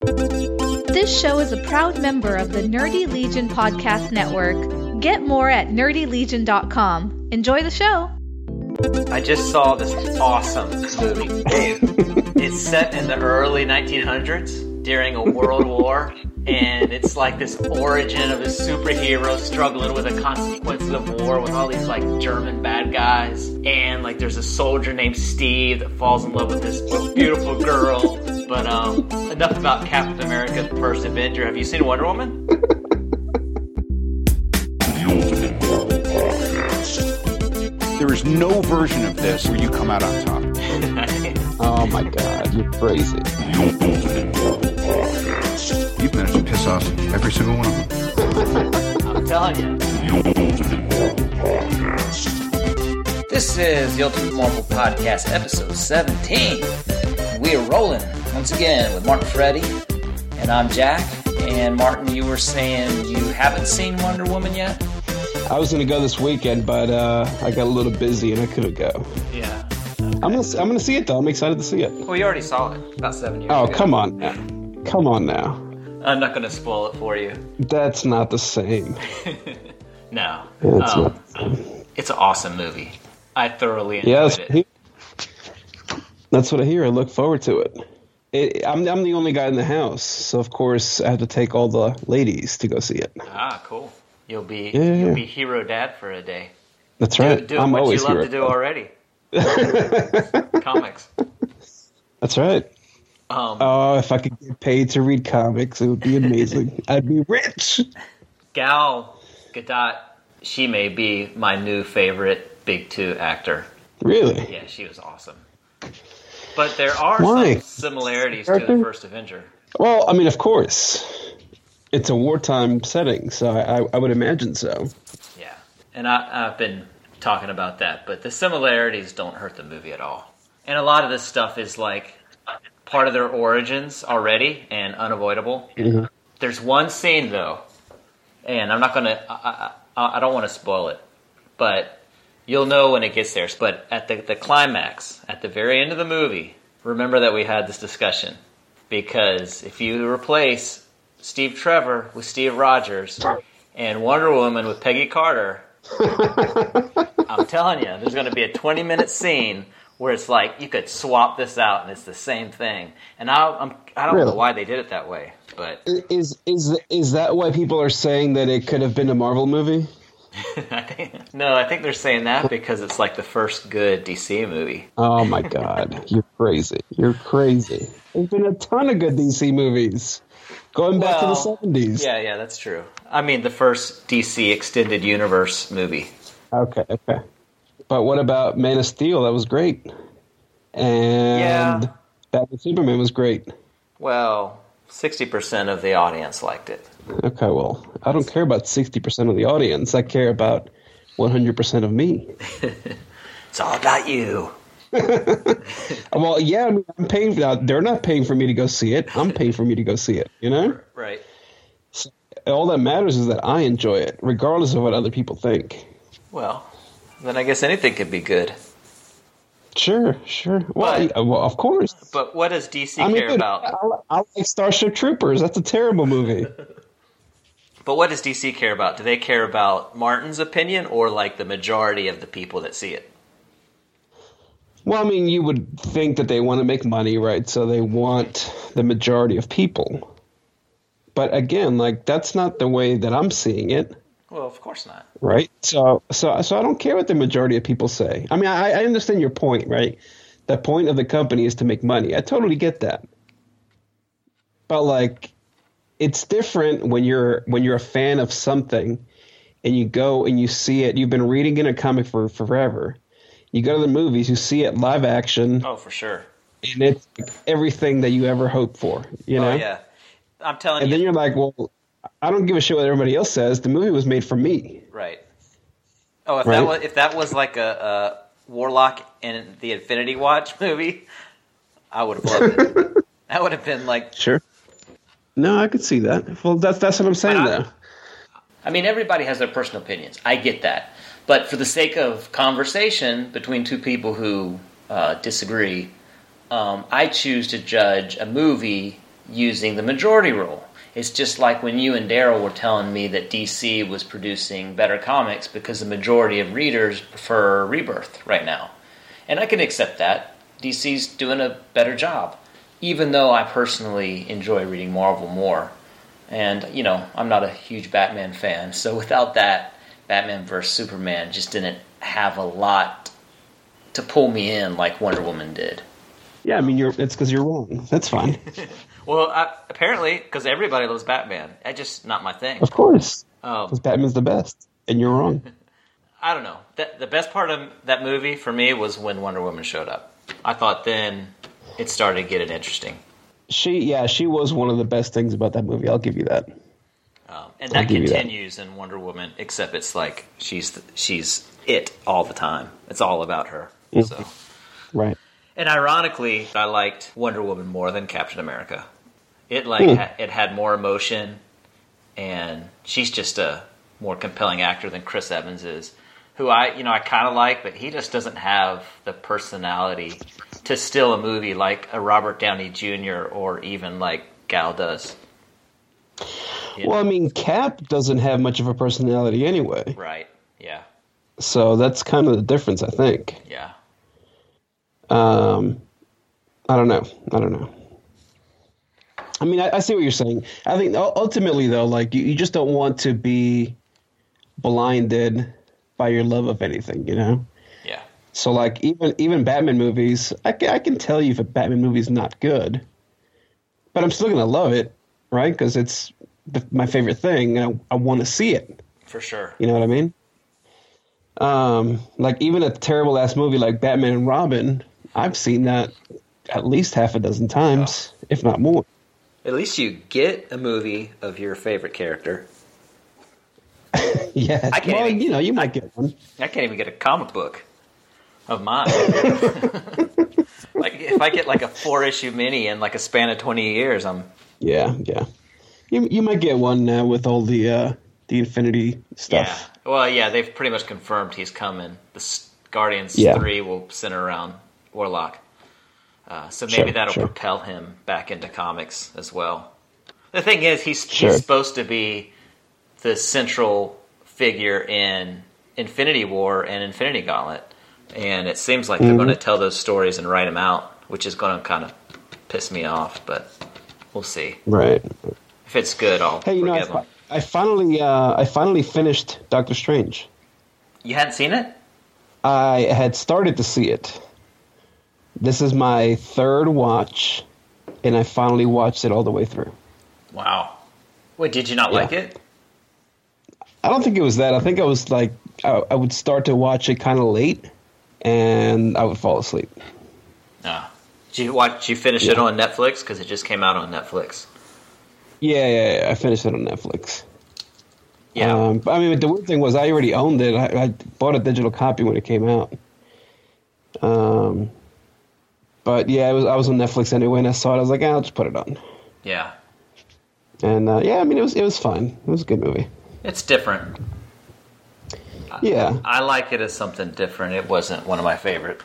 This show is a proud member of the Nerdy Legion Podcast Network. Get more at nerdylegion.com. Enjoy the show. I just saw this awesome movie. it's set in the early 1900s during a world war, and it's like this origin of a superhero struggling with the consequences of war with all these like German bad guys, and like there's a soldier named Steve that falls in love with this beautiful girl. But um, enough about Captain America: The First Avenger. Have you seen Wonder Woman? There is no version of this where you come out on top. Oh my god, you're crazy. You've managed to piss off every single one of them. I'm telling you. This is the Ultimate Marvel Podcast, episode 17. We are rolling once again with Martin Ferreti, and I'm Jack. And Martin, you were saying you haven't seen Wonder Woman yet? I was gonna go this weekend, but uh, I got a little busy and I couldn't go. Yeah. I'm gonna I'm gonna see it though. I'm excited to see it. Well, you already saw it about seven years ago. Oh ago. come on, now. come on now. I'm not going to spoil it for you. That's not the same. No. That's Um, not the same. it's an awesome movie. I thoroughly enjoyed Yeah, that's what, I it. hear. that's what I hear. I look forward to it. It I'm I'm the only guy in the house, so of course I have to take all the ladies to go see it. Ah, cool. You'll be Yeah, you'll yeah. be hero dad for a day. That's Do, right. doing I'm what always you love to do already. Comics. That's right. Um, Oh, if I could get paid to read comics, it would be amazing. I'd be rich. Gal Gadot, she may be my new favorite Big Two actor. Really? Yeah, she was awesome. But there are Why? some similarities to the first Avenger. Well, I mean, of course, it's a wartime setting, so I, I, would imagine so. Yeah, and I, I've been talking about that, but the similarities don't hurt the movie at all. And a lot of this stuff is like part of their origins already and unavoidable. Mm-hmm. There's one scene though, and I'm not gonna, I, I, I don't want to spoil it, but you'll know when it gets there. But at the, the climax, at the very end of the movie, remember that we had this discussion because if you replace Steve Trevor with Steve Rogers and Wonder Woman with Peggy Carter, I'm telling you, there's going to be a 20 minute scene where it's like you could swap this out and it's the same thing. And I, I'm, I don't know why they did it that way, but Is is is that why people are saying that it could have been a Marvel movie? I think, no, I think they're saying that because it's like the first good DC movie. Oh my God, you're crazy! You're crazy. There's been a ton of good DC movies going back Well, to the seventies. Yeah, yeah, that's true. I mean, the first DC extended universe movie. Okay, okay. But what about Man of Steel? That was great. And Yeah. Batman Superman was great. Well, 60% of the audience liked it. Okay, well, I don't care about sixty percent of the audience. I care about one hundred percent of me. It's all about you. Well, yeah, I mean, I'm paying for that. They're not paying for me to go see it. I'm paying for me to go see it. You know, Right. all that matters is that I enjoy it, regardless of what other people think. Well, then I guess anything could be good. Sure, sure. Well, But- well, of course. But what does DC I mean, care dude, about? I, I like Starship Troopers. That's a terrible movie. But what does DC care about? Do they care about Martin's opinion or like the majority of the people that see it? well, I mean, you would think that they want to make money, right? So they want the majority of people. But again, like that's not the way that I'm seeing it. Well, of course not. right? So, so, so I don't care what the majority of people say. I mean, I, I understand your point, right? The point of the company is to make money. I totally get that. But like, it's different when you're when you're a fan of something, and you go and you see it. You've been reading in a comic for forever. You go to the movies, you see it live action, Oh, for sure. and it's like everything that you ever hoped for. You know, Oh, yeah. I'm telling and you. then you're like, well, I don't give a shit what everybody else says. The movie was made for me. Right. Oh, if Right? that was if that was like a, a Warlock in the Infinity Watch movie, I would have loved it. that would have been like. Sure. No, I could see that. Well, that's that's what I'm saying, I- though. I mean, everybody has their personal opinions. I get that, but for the sake of conversation between two people who uh, disagree, um, I choose to judge a movie using the majority rule. It's just like when you and Daryl were telling me that DC was producing better comics because the majority of readers prefer Rebirth right now. And I can accept that. DC's doing a better job, even though I personally enjoy reading Marvel more. And, you know, I'm not a huge Batman fan, so without that, Batman vs. Superman just didn't have a lot to pull me in like Wonder Woman did. Yeah, I mean, you're it's because you're wrong. That's fine. Well, I, apparently, because everybody loves Batman. That's just not my thing. of course, Um, because Batman's the best, and you're wrong. I don't know. The, the best part of that movie for me was when Wonder Woman showed up. I thought then it started getting interesting. She, yeah, she was one of the best things about that movie. I'll give you that. Um, and that you that. continues in Wonder Woman, except it's like she's she's it all the time. It's all about her. Mm-hmm. So, Right. and ironically, I liked Wonder Woman more than Captain America. It like Hmm. ha- it had more emotion, and she's just a more compelling actor than Chris Evans is, who I you know I kind of like, but he just doesn't have the personality to steal a movie like a Robert Downey Jr. or even like Gal does. You Well, I mean, Cap doesn't have much of a personality anyway, right? Yeah, so that's kind of the difference, I think. yeah. Um, I don't know. I don't know. I mean, I, I see what you're saying. I think ultimately, though, like you, you just don't want to be blinded by your love of anything, you know. Yeah. So, like, even even Batman movies, I can, I can tell you if a Batman movie is not good, but I'm still gonna love it, right? Because it's the, my favorite thing, and I, I want to see it. For sure. You know what I mean? Um, like even a terrible ass movie like Batman and Robin, I've seen that at least half a dozen times, if not more. At least you get a movie of your favorite character. Yeah. I can't well, even- you know, you might get one. I can't even get a comic book of mine. like if I get like a four issue mini in like a span of twenty years, I'm Yeah, yeah. You you might get one now with all the uh, the Infinity stuff. yeah. Well, yeah, they've pretty much confirmed he's coming. The Guardians Yeah. three will center around Warlock, uh, so maybe Sure, that'll sure. propel him back into comics as well. The thing is, he's Sure. he's supposed to be the central figure in Infinity War and Infinity Gauntlet, and it seems like Mm-hmm. they're going to tell those stories and write them out, which is going to kind of piss me off. But we'll see. Right. If it's good, I'll Hey, you know, I, forgive fi- I finally uh, I finally finished Doctor Strange. You hadn't seen it? I had started to see it. This is my third watch, and I finally watched it all the way through. Wow. Wait, did you not Yeah. like it? I don't think it was that. I think I was like, I, I would start to watch it kind of late, and I would fall asleep. No. Did you watch? Did you finish it on Netflix? Because it just came out on Netflix. Yeah, yeah, yeah. I finished it on Netflix. Yeah. Um, but, I mean, the weird thing was I already owned it. I, I bought a digital copy when it came out. Um, but yeah, it was. I was on Netflix anyway, and I saw it. I was like, ah, I'll just put it on. yeah. And uh, yeah, I mean, it was it was fine. It was a good movie. It's different. Yeah. I like it as something different. It wasn't one of my favorite.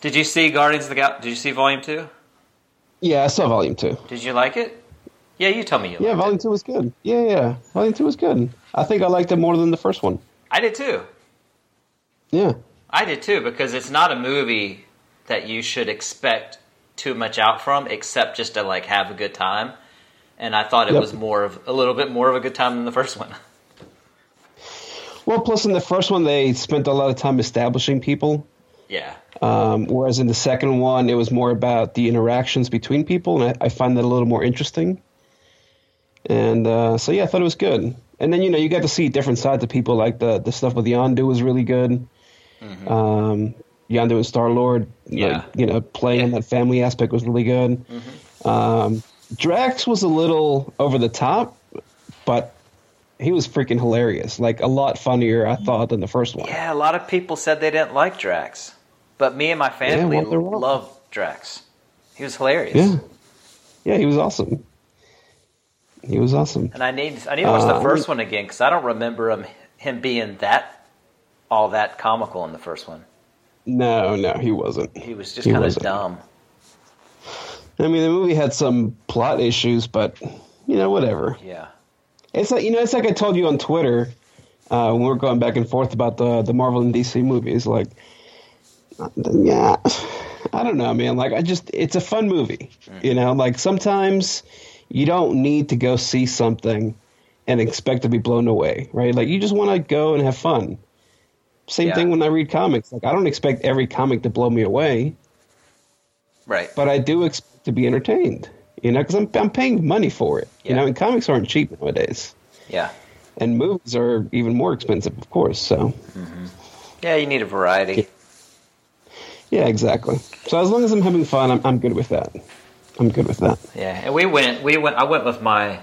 Did you see Guardians of the Gal? Did you see Volume Two? Yeah, I saw Volume Two. Did you like it? Yeah, you tell me you. Yeah, Volume it. Two was good. Yeah, yeah, Volume Two was good. I think I liked it more than the first one. I did too. Yeah. I did too because it's not a movie that you should expect too much out from, except just to like have a good time. And I thought it Yep. was more of a little bit more of a good time than the first one. Well, plus in the first one they spent a lot of time establishing people, yeah, um, whereas in the second one it was more about the interactions between people, and I, I find that a little more interesting. And uh, so yeah, I thought it was good. And then you know you got to see different sides of people, like the the stuff with Yondu was really good. Um, Yondu and Star Lord, Yeah. you know, playing Yeah. that family aspect was really good. Um, Drax was a little over the top, but he was freaking hilarious. Like a lot funnier, I thought, than the first one. yeah. A lot of people said they didn't like Drax, but me and my family well, loved Drax. He was hilarious. Yeah. Yeah, he was awesome. He was awesome. And I need I need to watch Uh, the first one again because I don't remember him him being that all that comical in the first one. No, no, he wasn't. He was just kind of dumb. I mean, the movie had some plot issues, but you know, whatever. Yeah. It's like you know, it's like I told you on Twitter uh, when we were going back and forth about the the Marvel and DC movies. Like, yeah, I don't know, man. Like, I just it's a fun movie. You know, like sometimes you don't need to go see something and expect to be blown away, right? Like, you just want to go and have fun. Same Yeah. thing when I read comics. Like, I don't expect every comic to blow me away, Right. but I do expect to be entertained. You know, because I'm I'm paying money for it. You know, and comics aren't cheap nowadays yeah. and movies are even more expensive, of course. So, Yeah, you need a variety. yeah, exactly. So as long as I'm having fun, I'm, I'm good with that. I'm good with that. Yeah, and we went. We went. I went with my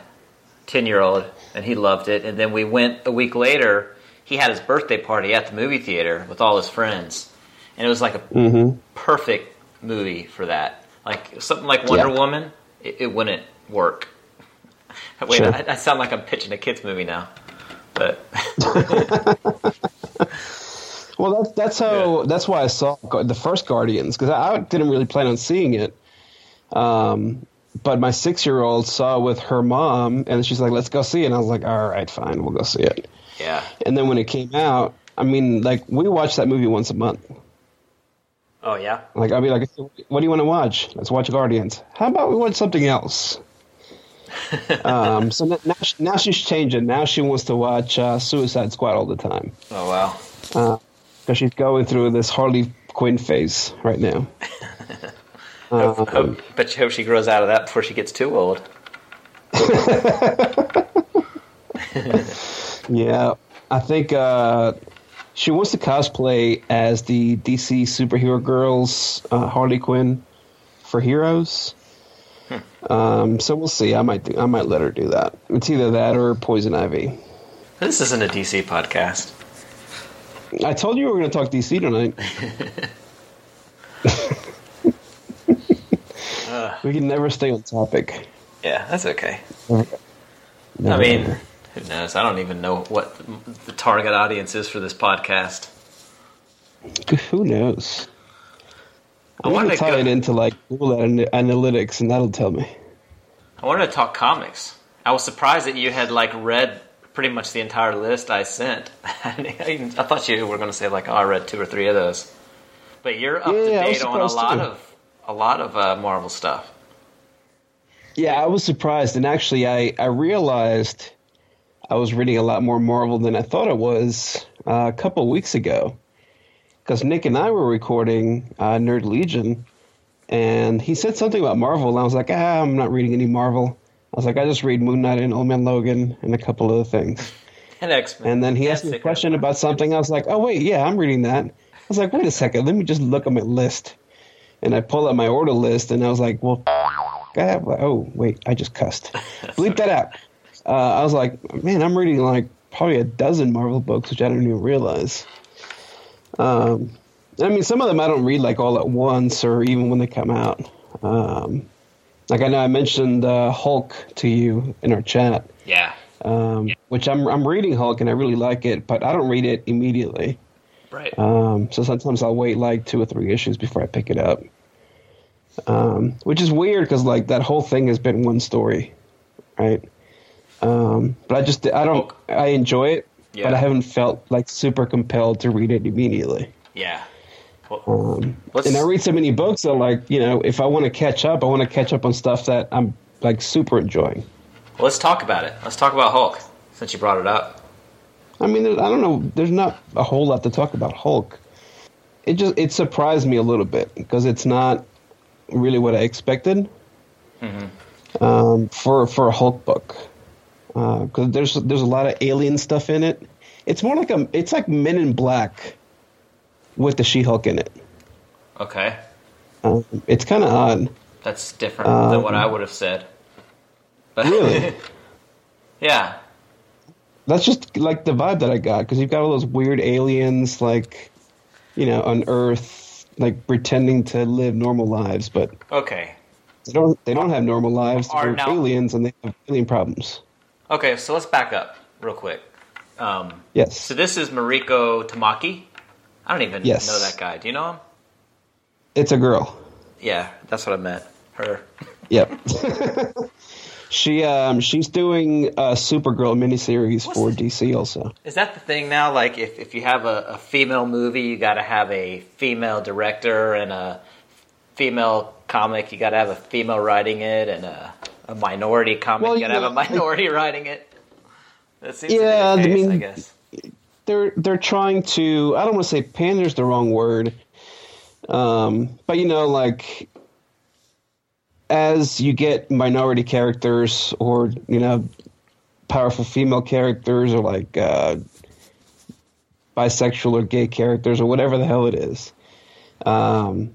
ten-year-old, and he loved it. And then we went a week later. He had his birthday party at the movie theater with all his friends, and it was like a Mm-hmm. perfect movie for that. Like something like Wonder Yeah. Woman, it, it wouldn't work. Wait, Sure. I, I sound like I'm pitching a kids movie now, but Well, that's that's how that's why I saw the first Guardians because I, I didn't really plan on seeing it. Um, but my six year old saw it with her mom, and she's like, "Let's go see it." And I was like, "All right, fine, we'll go see it." yeah. And then when it came out, I mean, like we watched that movie once a month. Oh yeah. Like I'll be like, "What do you want to watch? Let's watch Guardians. How about we watch something else?" um, so now, she, now she's changing. Now she wants to watch uh, Suicide Squad all the time Oh wow. because she's going through this Harley Quinn phase right now. Hope, hope, bet you hope she grows out of that before she gets too old. Yeah, I think uh, she wants to cosplay as the DC superhero girls uh, Harley Quinn for Heroes. Um, so we'll see. I might do, I might let her do that. It's either that or Poison Ivy. This isn't a DC podcast. I told you we were going to talk DC tonight. we can never stay on topic. Yeah, that's okay. Never, I mean, ever. Who knows? I don't even know what the target audience is for this podcast. who knows? I I want wanted to to tie go- it into like Google Analytics, and that'll tell me. I wanted to talk comics. I was surprised that you had like read pretty much the entire list I sent. I thought you were going to say like, "Oh, I read two or three of those," but you're up Yeah, to date on a lot too. of a lot of uh, Marvel stuff. Yeah, I was surprised, and actually, I I realized I was reading a lot more Marvel than I thought I was uh, a couple weeks ago, because Nick and I were recording uh, Nerd Legion, and he said something about Marvel, and I was like, ah, I'm not reading any Marvel. I was like, I just read Moon Knight and Old Man Logan and a couple other things. And X Men. And then he asked me a question about something. I was like, oh, wait, yeah, I'm reading that. I was like, wait a second, let me just look at my list. And I pulled up my order list, and I was like, well, God, oh, wait, I just cussed. Bleep that out. Uh, I was like, man, I'm reading like probably a dozen Marvel books, which I didn't even realize. Um, I mean, some of them I don't read like all at once or even when they come out. Um, like I know I mentioned uh, Hulk to you in our chat Yeah, um, which I'm I'm reading Hulk and I really like it, but I don't read it immediately. right. Um, so sometimes I'll wait like two or three issues before I pick it up, um, which is weird because like that whole thing has been one story, right? Um, but I just I don't I enjoy it, Yeah. but I haven't felt like super compelled to read it immediately. yeah. Well, Um, and I read so many books that like you know if I want to catch up, I want to catch up on stuff that I'm like super enjoying. let's talk about it. Let's talk about Hulk since you brought it up. I mean, I don't know. There's not a whole lot to talk about Hulk. It just it surprised me a little bit because it's not really what I expected um, for for a Hulk book. Because there's there's a lot of alien stuff in it. It's more like a it's like Men in Black with the She-Hulk in it. Okay, Um, it's kind of odd. that's different than what Um, I would have said. But Really? yeah, That's just like the vibe that I got because you've got all those weird aliens like you know on Earth like pretending to live normal lives, but okay. They don't. They don't have normal lives. They're now- aliens, and they have alien problems. Okay, so let's back up real quick. Um, Yes. so this is Mariko Tamaki. I don't even Yes. know that guy. Do you know him? It's a girl. Yeah, that's what I meant. Her. Yep. she um she's doing a Supergirl miniseries for DC also. Is that the thing now? Like, if, if you have a, a female movie, you got to have a female director, and a female comic, you got to have a female writing it, and a, a minority comic, Well, you got to you have a minority writing it. That seems Yeah, to I be the case, I, mean- guess. They're they're trying to I don't want to say pander's the wrong word. Um but you know like as you get minority characters or you know powerful female characters or like uh bisexual or gay characters or whatever the hell it is. Um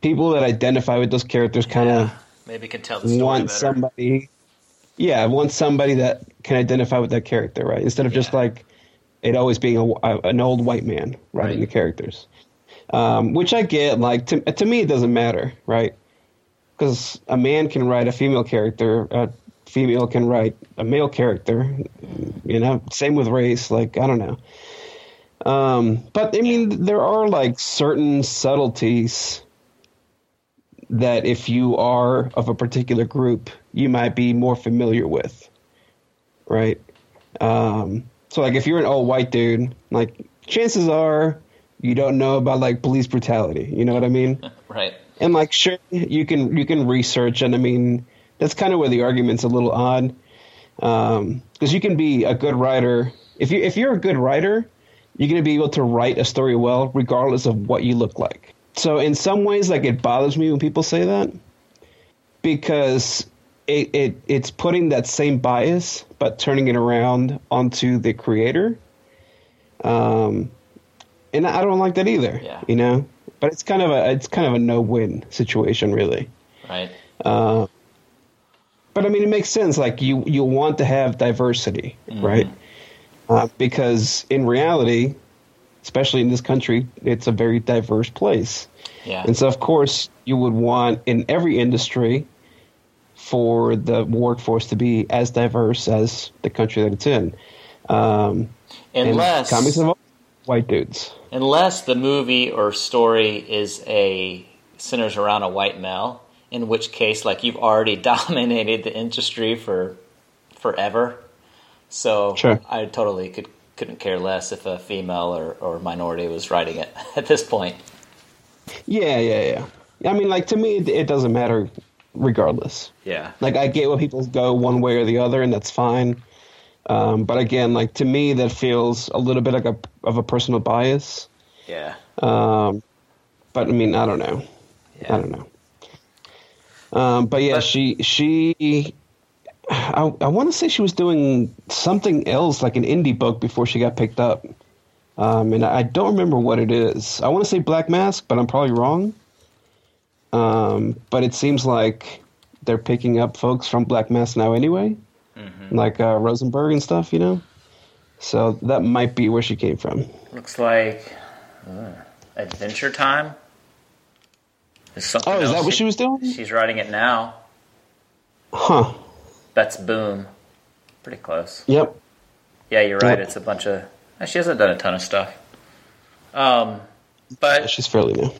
people that identify with those characters kind of Maybe can tell the story want better. somebody yeah I want somebody that can identify with that character right? Instead of just like it always being a, a- an old white man writing Right. the characters. Um, which i get like to, to me it doesn't matter right? Because a man can write a female character a female can write a male character you know? Same with race like i don't know. Um, but i mean there are like certain subtleties that if you are of a particular group, you might be more familiar with, right? Um, so, like, if you're an old white dude, like, chances are you don't know about like police brutality. You know what I mean? Right. and like, sure, you can you can research, and I mean, that's kind of where the argument's a little odd, because you can be a good writer if you if you're a good writer, you're going to be able to write a story well, regardless of what you look like. So in some ways, like it bothers me when people say that because it, it it's putting that same bias but turning it around onto the creator. Um, and I don't like that either. Yeah. You know, but it's kind of a it's kind of a no win situation, really. Right. Uh, but I mean, it makes sense. Like you, you want to have diversity, right? Uh, because in reality, especially in this country, it's a very diverse place, Yeah. and so of course you would want in every industry for the workforce to be as diverse as the country that it's in. Um, Unless comics all white dudes. unless the movie or story is a centers around a white male, in which case, like you've already dominated the industry for forever. So Sure. I totally could couldn't care less if a female or, or minority was writing it at this point. Yeah, yeah, yeah. I mean, like to me, it, it doesn't matter regardless. Yeah. Like I get what people go one way or the other, and that's fine. Um, but again, like to me, that feels a little bit like a of a personal bias. Yeah. Um, but I mean, I don't know. Yeah. I don't know. Um, but yeah, But- she she. I, I want to say she was doing something else, like an indie book, before she got picked up. Um, and I don't remember what it is. I want to say Black Mask, but I'm probably wrong. Um, but it seems like they're picking up folks from Black Mask now anyway, like uh, Rosenberg and stuff, you know. So that might be where she came from. Looks like uh, Adventure Time. Is something Oh, is that what she was doing? She's writing it now. Huh. That's Boom. Pretty close. Yep. Yeah, you're right. It's a bunch of. uh, She hasn't done a ton of stuff. Um, but She's fairly new.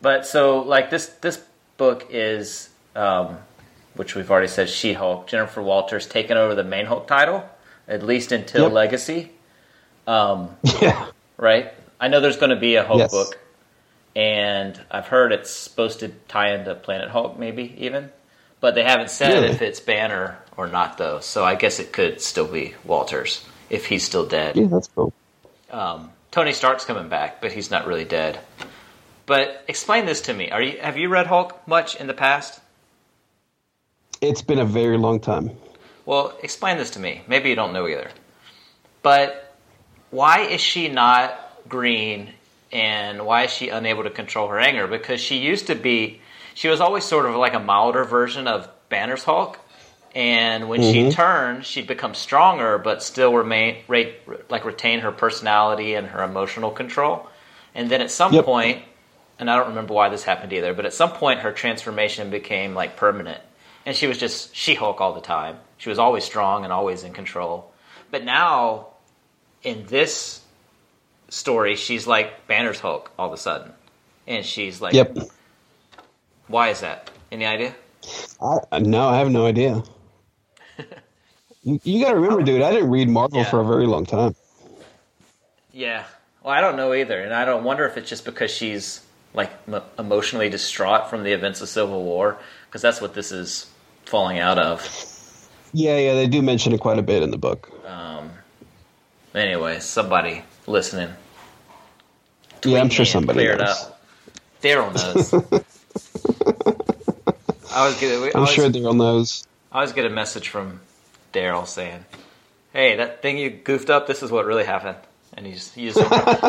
but so like this this book is um, which we've already said She Hulk. Jennifer Walters taking over the main Hulk title at least until Yep. Legacy. Um, Yeah. right? I know there's going to be a Hulk Yes. book, and I've heard it's supposed to tie into Planet Hulk, maybe even, but they haven't said Really? if it's Banner or not, though. So I guess it could still be Walters if he's still dead. Yeah, that's cool. Um, Tony Stark's coming back, but he's not really dead. But explain this to me. Are you have you read Hulk much in the past? It's been a very long time. Well, explain this to me. Maybe you don't know either. But why is she not green and why is she unable to control her anger? Because she used to be, she was always sort of like a milder version of Banner's Hulk. And when she mm-hmm. turned, she'd become stronger, but still remain, re, like retain her personality and her emotional control. And then at some Yep. point, and I don't remember why this happened either, but at some point her transformation became like permanent. And she was just She Hulk all the time. She was always strong and always in control. But now, in this story, she's like Banner's Hulk all of a sudden. And she's like, Yep. Why is that? Any idea? I, no, I have no idea. you, you got to remember, dude. I didn't read Marvel Yeah. for a very long time. Yeah. Well, I don't know either, and I don't wonder if it's just because she's like m- emotionally distraught from the events of Civil War, because that's what this is falling out of. Yeah, yeah, they do mention it quite a bit in the book. Um, anyway, somebody listening. yeah, I'm sure somebody knows. up. Daryl knows. I was. I I'm was, sure Daryl knows. I always get a message from Daryl saying, "Hey, that thing you goofed up. This is what really happened," and he's he's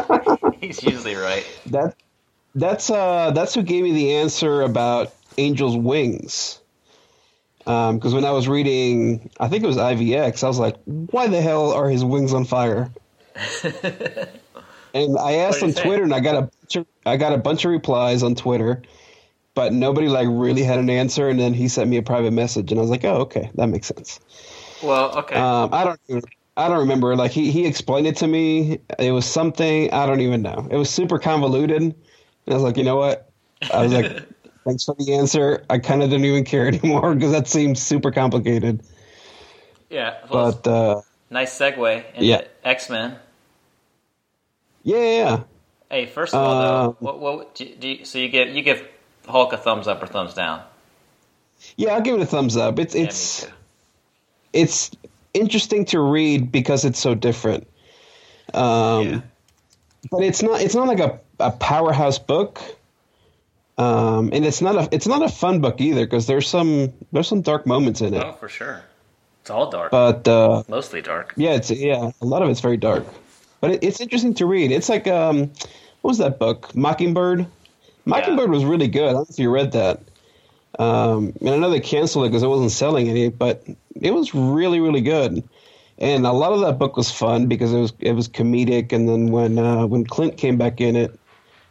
he's usually right. That that's uh that's who gave me the answer about Angel's wings. Because when I was reading, I think it was IVX, I was like, "Why the hell are his wings on fire?" and I asked on? Twitter, and I got a bunch of, I got a bunch of replies on Twitter, but nobody like really had an answer. And then he sent me a private message, and I was like, "Oh, okay, that makes sense." Well, okay. Um, I don't. Even, I don't remember. Like he, he explained it to me. It was something I don't even know. It was super convoluted. And I was like, you know what? I was like, thanks for the answer. I kind of didn't even care anymore because that seems super complicated. yeah. Well, But uh, nice segue into Yeah. X Men. yeah, yeah, yeah. Hey, first of all, Uh, though, what, what do you, do you, so you give you give Hulk a thumbs up or thumbs down? yeah, I'll give it a thumbs up. It's Yeah, it's it's interesting to read because it's so different. Um, Yeah. but it's not it's not like a, a powerhouse book um, and it's not a it's not a fun book either because there's some there's some dark moments in it Oh, for sure. It's all dark. but uh, Mostly dark. yeah it's yeah a lot of it's very dark but it, it's interesting to read it's like um what was that book mockingbird mockingbird was really good i don't know if you read that um, and I know they canceled it because it wasn't selling any, but it was really, really good. And a lot of that book was fun because it was it was comedic. And then when uh, when Clint came back in it,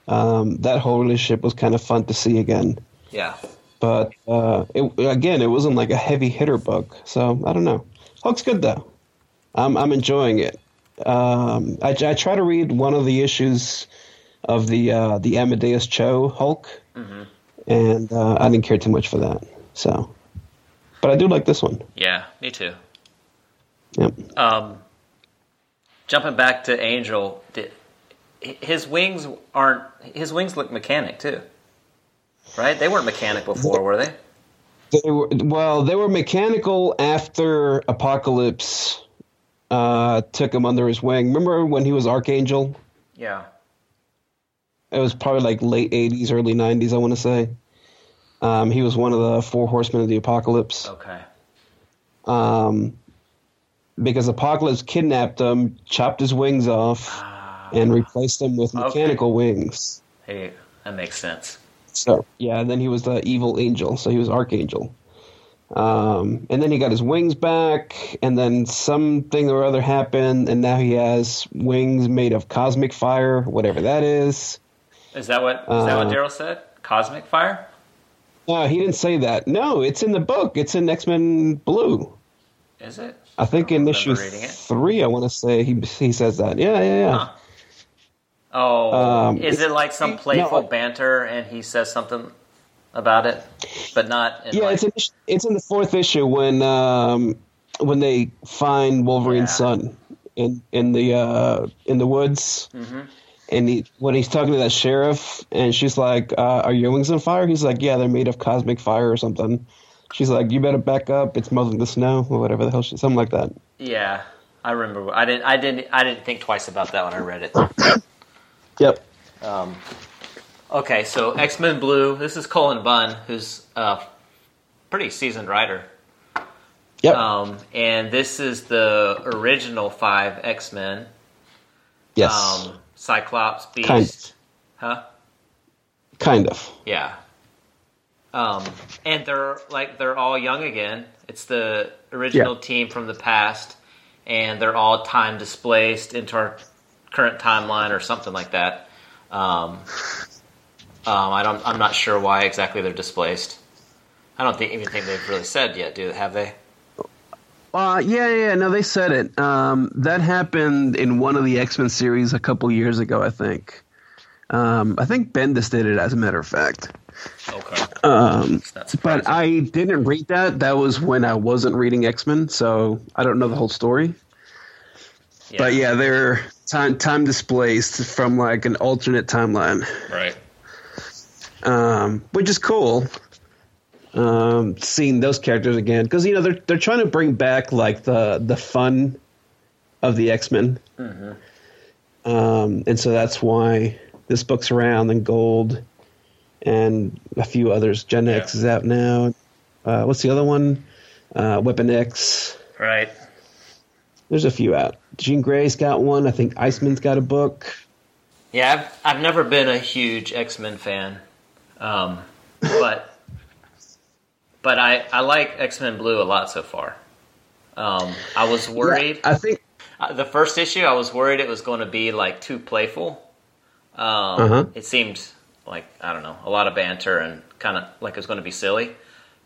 um, that whole relationship was kind of fun to see again. Yeah. But uh, it, again, it wasn't like a heavy hitter book, so I don't know. Hulk's good though. I'm I'm enjoying it. Um, I, I try to read one of the issues of the uh, the Amadeus Cho Hulk, and uh, I didn't care too much for that. So, but I do like this one. Yeah, me too. Yep. Um, jumping back to Angel, did, his wings aren't. His wings look mechanic too, right? They weren't mechanic before, were they? They were well, they were mechanical after Apocalypse uh, took him under his wing. Remember when he was Archangel? Yeah. It was probably like late '80s, early '90s. I want to say. Um, he was one of the four horsemen of the apocalypse. Okay. Um, because Apocalypse kidnapped him, chopped his wings off, and replaced them with Okay. mechanical wings. Hey, that makes sense. So yeah, and then he was the evil angel, so he was Archangel. Um, and then he got his wings back, and then something or other happened, and now he has wings made of cosmic fire, whatever that is. Is that what? Is that what Uh, Daryl said? Cosmic fire? No, he didn't say that. No, it's in the book. It's in X Men Blue. Is it? I think don't in issue three, I want to say he he says that. Yeah, yeah, yeah. Huh. Oh, Um, is it like some playful I- banter and he says something about it, but not in Yeah, like, it's in, it's in the fourth issue when um, when they find Wolverine's Yeah. son in in the uh, in the woods, Mm-hmm. And he when he's talking to that sheriff, and she's like, uh, "Are your wings on fire?" He's like, "Yeah, they're made of cosmic fire or something." She's like, "You better back up. It's melting the snow or whatever the hell, she, something like that." yeah. I remember. I didn't. I didn't. I didn't think twice about that when I read it. Yep. Um, okay, so X Men Blue. This is Cullen Bunn, who's a pretty seasoned writer. Yep. Um, and this is the original five X Men. yes. Um, Cyclops, Beast, Kind. huh? kind of. Yeah. Um, and they're like they're all young again. It's the original Yeah. team from the past, and they're all time displaced into our current timeline or something like that. Um, um, I don't. I'm not sure why exactly they're displaced. I don't think even think they've really said yet. Do have they? Uh, yeah, yeah, yeah, no, they said it. Um, that happened in one of the X Men series a couple years ago, I think. Um, I think Bendis did it, as a matter of fact. Okay. Um, It's not surprising. but I didn't read that. That was when I wasn't reading X Men, so I don't know the whole story. But yeah, they're time time displaced from like an alternate timeline, Right. um, which is cool. Um, seeing those characters again because you know they're they're trying to bring back like the the fun of the X Men, um, and so that's why this book's around and Gold and a few others. Gen X is out now. Uh, what's the other one? Uh, Weapon X. Right. There's a few out. Jean Grey's got one. I think Iceman's got a book. Yeah, I've, I've never been a huge X Men fan, um, but but I, I like X Men Blue a lot so far. Um, I was worried I think. uh, the first issue. I was worried it was going to be like too playful. Um, Uh-huh. It seemed like I don't know a lot of banter and kind of like it was going to be silly,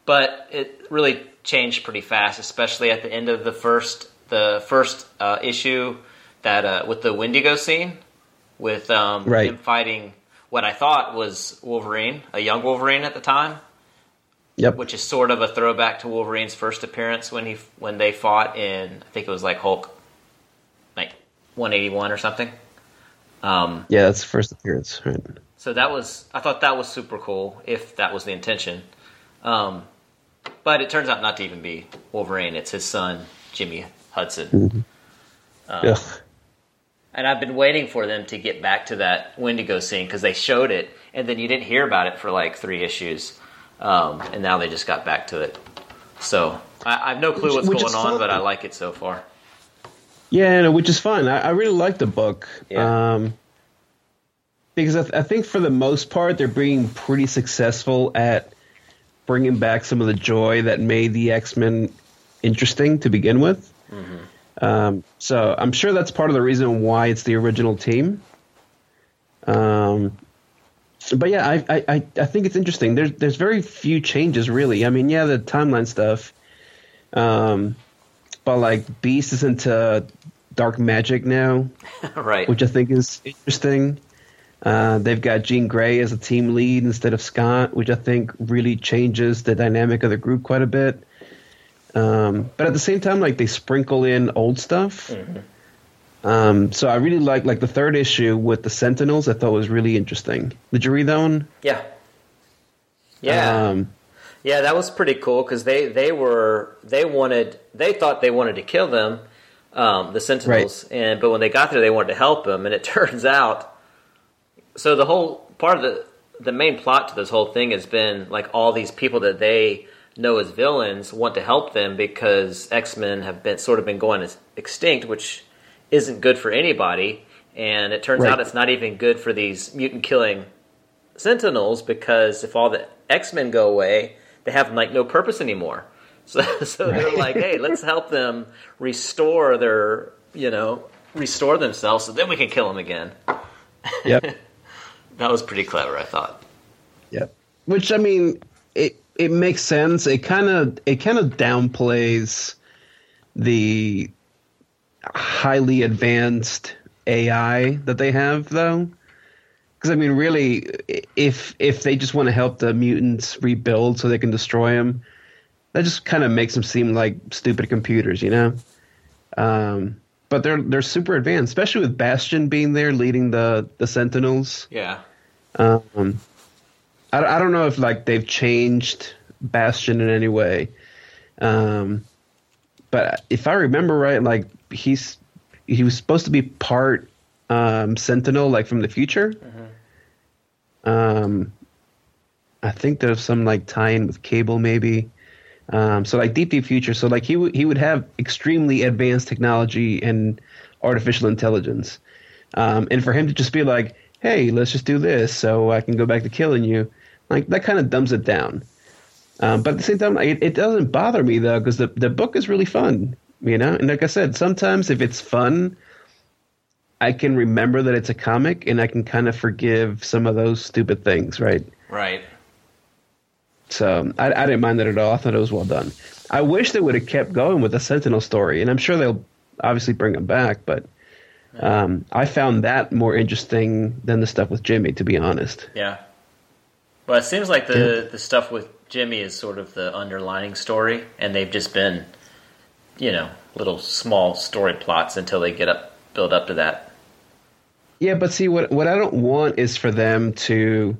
but it really changed pretty fast, especially at the end of the first the first uh, issue that uh, with the Wendigo scene with um, Right. him fighting what I thought was Wolverine, a young Wolverine at the time, Yep. which is sort of a throwback to Wolverine's first appearance when he when they fought in I think it was like Hulk, like 181 or something. Um, yeah, that's the first appearance. Right. so that was I thought that was super cool if that was the intention. Um, but it turns out not to even be Wolverine. It's his son Jimmy Hudson. Ugh. And I've been waiting for them to get back to that Wendigo scene because they showed it, and then you didn't hear about it for like three issues, um, and now they just got back to it. So I, I have no clue Which- what's which going on, but I like it so far. Yeah, no, which is fine. I, I really like the book. Yeah. Um, because I, th- I think for the most part, they're being pretty successful at bringing back some of the joy that made the X Men interesting to begin with. Um, so I'm sure that's part of the reason why it's the original team. Um, but yeah, I, I, I, I think it's interesting. There's there's very few changes really. I mean, yeah, the timeline stuff. Um, but like Beast is into dark magic now, right. which I think is interesting. Uh, they've got Jean Grey as a team lead instead of Scott, which I think really changes the dynamic of the group quite a bit. Um, but at the same time, like they sprinkle in old stuff. Um, so I really like like the third issue with the Sentinels. I thought was really interesting. Did you read that one? yeah. Yeah. Um, Yeah, that was pretty cool because they they were they wanted they thought they wanted to kill them, um, the Sentinels, and but when they got there, they wanted to help them, and it turns out. So the whole part of the the main plot to this whole thing has been like all these people that they know as villains want to help them because X Men have been sort of been going extinct, which isn't good for anybody, and it turns Right. out it's not even good for these mutant killing Sentinels because if all the X Men go away, they have like no purpose anymore. So, so they're like, hey, let's help them restore their, you know, restore themselves, so then we can kill them again. yep. That was pretty clever, I thought. Yep. Which I mean, it it makes sense. It kind of it kind of downplays the highly advanced AI that they have, though. Because I mean, really, if if they just want to help the mutants rebuild so they can destroy them, that just kind of makes them seem like stupid computers, you know. Um, but they're they're super advanced, especially with Bastion being there leading the the Sentinels. Yeah. Um, I, I don't know if like they've changed Bastion in any way. Um, but if I remember right, like he's he was supposed to be part um, Sentinel, like from the future. Um, I think there's some like tie-in with Cable, maybe. Um, so like deep, deep future. So like he would he would have extremely advanced technology and artificial intelligence. Um, and for him to just be like, "Hey, let's just do this, so I can go back to killing you," like that kind of dumbs it down. Um, but at the same time, it, it doesn't bother me though because the the book is really fun, you know. And like I said, sometimes if it's fun, I can remember that it's a comic, and I can kind of forgive some of those stupid things, right? Right. So I, I didn't mind that at all. I thought it was well done. I wish they would have kept going with the Sentinel story, and I'm sure they'll obviously bring him back. But Um, I found that more interesting than the stuff with Jimmy, to be honest. Yeah. Well, it seems like the the stuff with Jimmy is sort of the underlining story, and they've just been, you know, little small story plots until they get up, build up to that. Yeah, but see, what what I don't want is for them to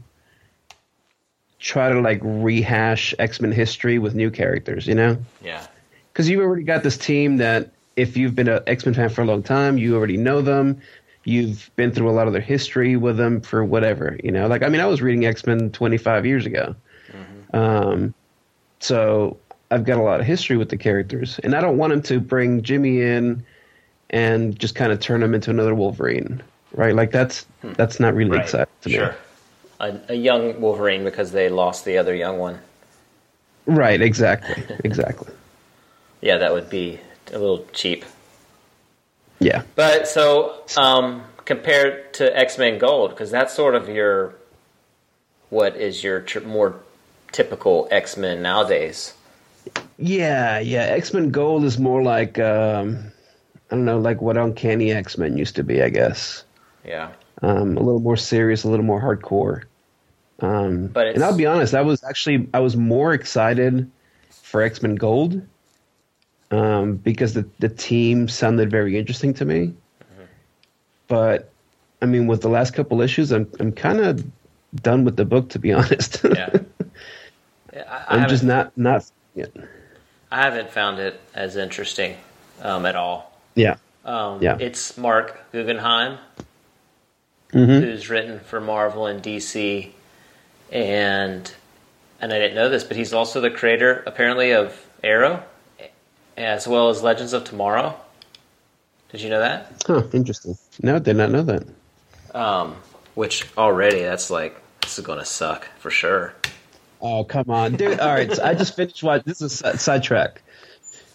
try to like rehash X Men history with new characters, you know? Yeah. Because you've already got this team that, if you've been an X Men fan for a long time, you already know them. You've been through a lot of their history with them for whatever, you know. Like, I mean, I was reading X Men 25 years ago, um, so I've got a lot of history with the characters, and I don't want them to bring Jimmy in and just kind of turn him into another Wolverine, right? Like that's that's not really exciting to me. Sure. A, a young Wolverine because they lost the other young one. Right, exactly, exactly. Yeah, that would be a little cheap. Yeah, But so um, compared to X Men Gold, because that's sort of your what is your tr- more typical X Men nowadays. Yeah, yeah. X Men Gold is more like um, I don't know, like what Uncanny X Men used to be, I guess. Yeah. Um, a little more serious, a little more hardcore. Um, But it's- and I'll be honest, I was actually I was more excited for X Men Gold um, because the the team sounded very interesting to me. But I mean, with the last couple issues, I'm I'm kind of done with the book, to be honest. Yeah. I, I'm just not not. Yeah. I haven't found it as interesting um, at all. Yeah. Um, Yeah. It's Marc Guggenheim, Mhm. who's written for Marvel and DC, and and I didn't know this, but he's also the creator, apparently, of Arrow, as well as Legends of Tomorrow. Did you know that? Huh. Interesting. No, did not know that. Um, which already that's like this is going to suck for sure. Oh come on, dude! All right, so I just finished watching. This is a sidetrack.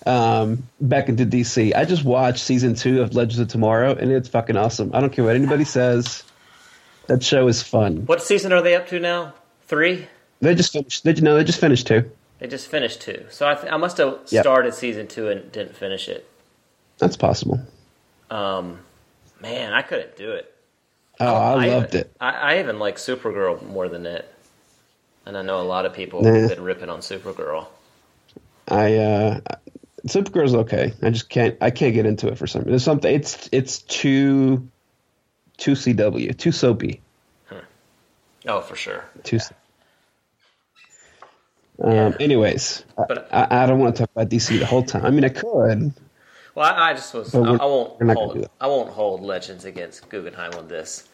Um, back into DC. I just watched season two of Legends of Tomorrow, and it's fucking awesome. I don't care what anybody says. That show is fun. What season are they up to now? Three. They just finished. You know they just finished two? They just finished two, so I, th- I must have Yep. started season two and didn't finish it. That's possible. Um, man, I couldn't do it. Oh, I, loved even, it. I, I even like Supergirl more than it, and I know a lot of people Nah. have been ripping on Supergirl. I uh, Supergirl's okay. I just can't. I can't get into it for some. There's something. It's it's too too CW, too soapy. Oh, for sure. Too. Um, anyways, But- I, I don't want to talk about DC the whole time. I mean, I could. Well, I, I just was. I, I won't we're not gonna hold. I won't hold Legends against Guggenheim on this.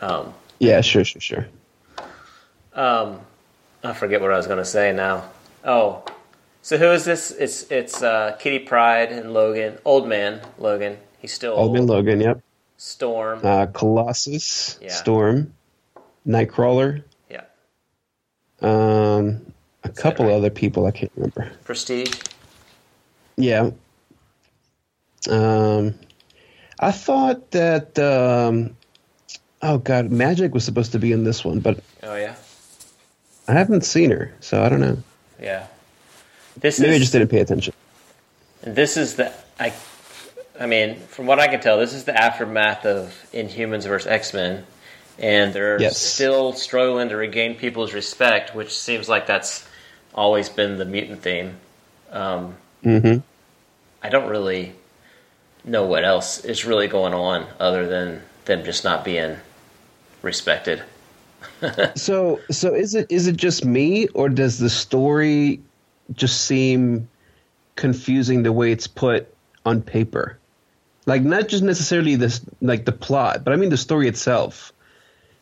Um, Yeah, sure, sure, sure. um, I forget what I was going to say now. Oh, so who is this? It's it's uh, Kitty Pryde and Logan, old man Logan. He's still Old Man Logan, yep. Storm. Uh, Colossus, Yeah. Storm, Nightcrawler, yeah, um, a couple right? other people I can't remember. Prestige. Yeah. Um, I thought that. Um, oh God, Magik was supposed to be in this one, but Oh yeah, I haven't seen her, so I don't know. yeah. This Maybe is I just didn't pay attention. This is the I. I mean, from what I can tell, this is the aftermath of Inhumans versus X Men, and they're Yes. still struggling to regain people's respect, which seems like that's always been the mutant theme. Um, hmm I don't really know what else is really going on other than them just not being respected. So, so is it is it just me, or does the story just seem confusing the way it's put on paper? Like not just necessarily this, like the plot, but I mean the story itself.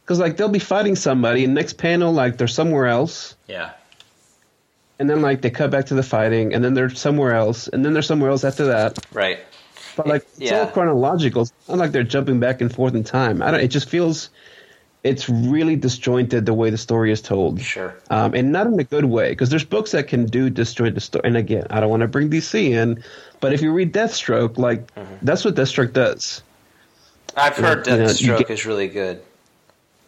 Because like they'll be fighting somebody, and next panel like they're somewhere else, Yeah, and then like they cut back to the fighting, and then they're somewhere else, and then they're somewhere else after that. right. But like it's Yeah. all chronological. It's not like they're jumping back and forth in time. I don't. It just feels it's really disjointed the way the story is told. Sure. um, and not in a good way because there's books that can do disjoint the story. And again, I don't want to bring DC in, but if you read Deathstroke, like Mm-hmm. that's what Deathstroke does. I've heard you know, Deathstroke get- is really good.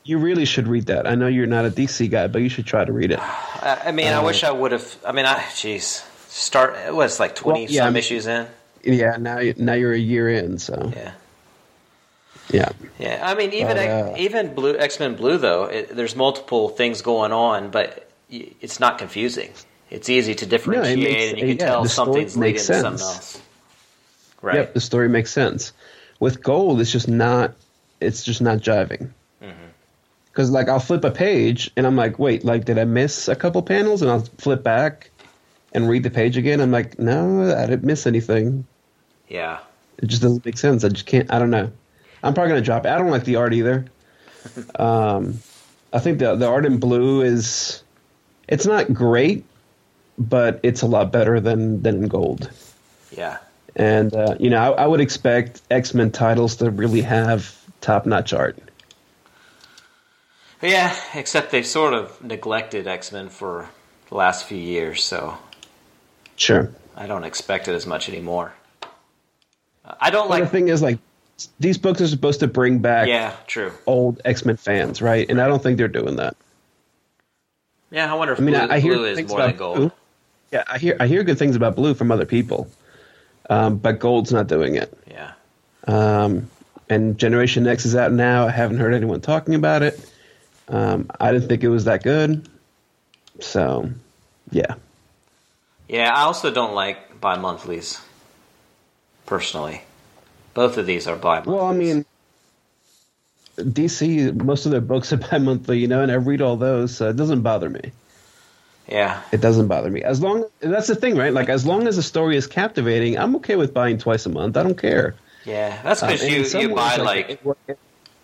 You really should read that. I know you're not a DC guy, but you should try to read it. I, I mean, I wish I would have. I mean, I jeez, start. What's like twenty Well, yeah, I some mean- issues in? Yeah, now now you're a year in, so Yeah. Yeah. Yeah, I mean, even But, uh, even Blue X Men Blue though, it, there's multiple things going on, but it's not confusing. It's easy to differentiate, makes- and you can yeah, tell something's leading to something sense. else. Right. Yep, the story makes sense. With gold, it's just not. It's just not jiving. Mm-hmm. Because like I'll flip a page and I'm like, wait, like did I miss a couple panels? And I'll flip back and read the page again. I'm like, no, I didn't miss anything. Yeah. It just doesn't make sense. I just can't. I don't know. I'm probably gonna drop it. I don't like the art either. Um, I think the the art in blue is, it's not great, but it's a lot better than than gold. Yeah. And uh, you know, I, I would expect X Men titles to really have top notch art. Yeah, except they've sort of neglected X Men for the last few years, so Sure. I don't expect it as much anymore. I don't But the like. thing is, like, these books are supposed to bring back Yeah, true. old X Men fans, right? And I don't think they're doing that. Yeah, I wonder if I mean, blue, I, hear blue is more than gold. Blue. Yeah, I hear I hear good things about blue from other people, um, but gold's not doing it. Yeah. Um, and Generation X is out now. I haven't heard anyone talking about it. Um, I didn't think it was that good. So, yeah. Yeah, I also don't like bi monthlies. Personally, both of these are bi monthlies. Well, I mean, DC, most of their books are bi-monthly, you know, and I read all those, so it doesn't bother me. yeah, It doesn't bother me. As long that's the thing, right? Like as long as the story is captivating, I'm okay with buying twice a month. I don't care. yeah. That's Uh, because and in you you buy like it-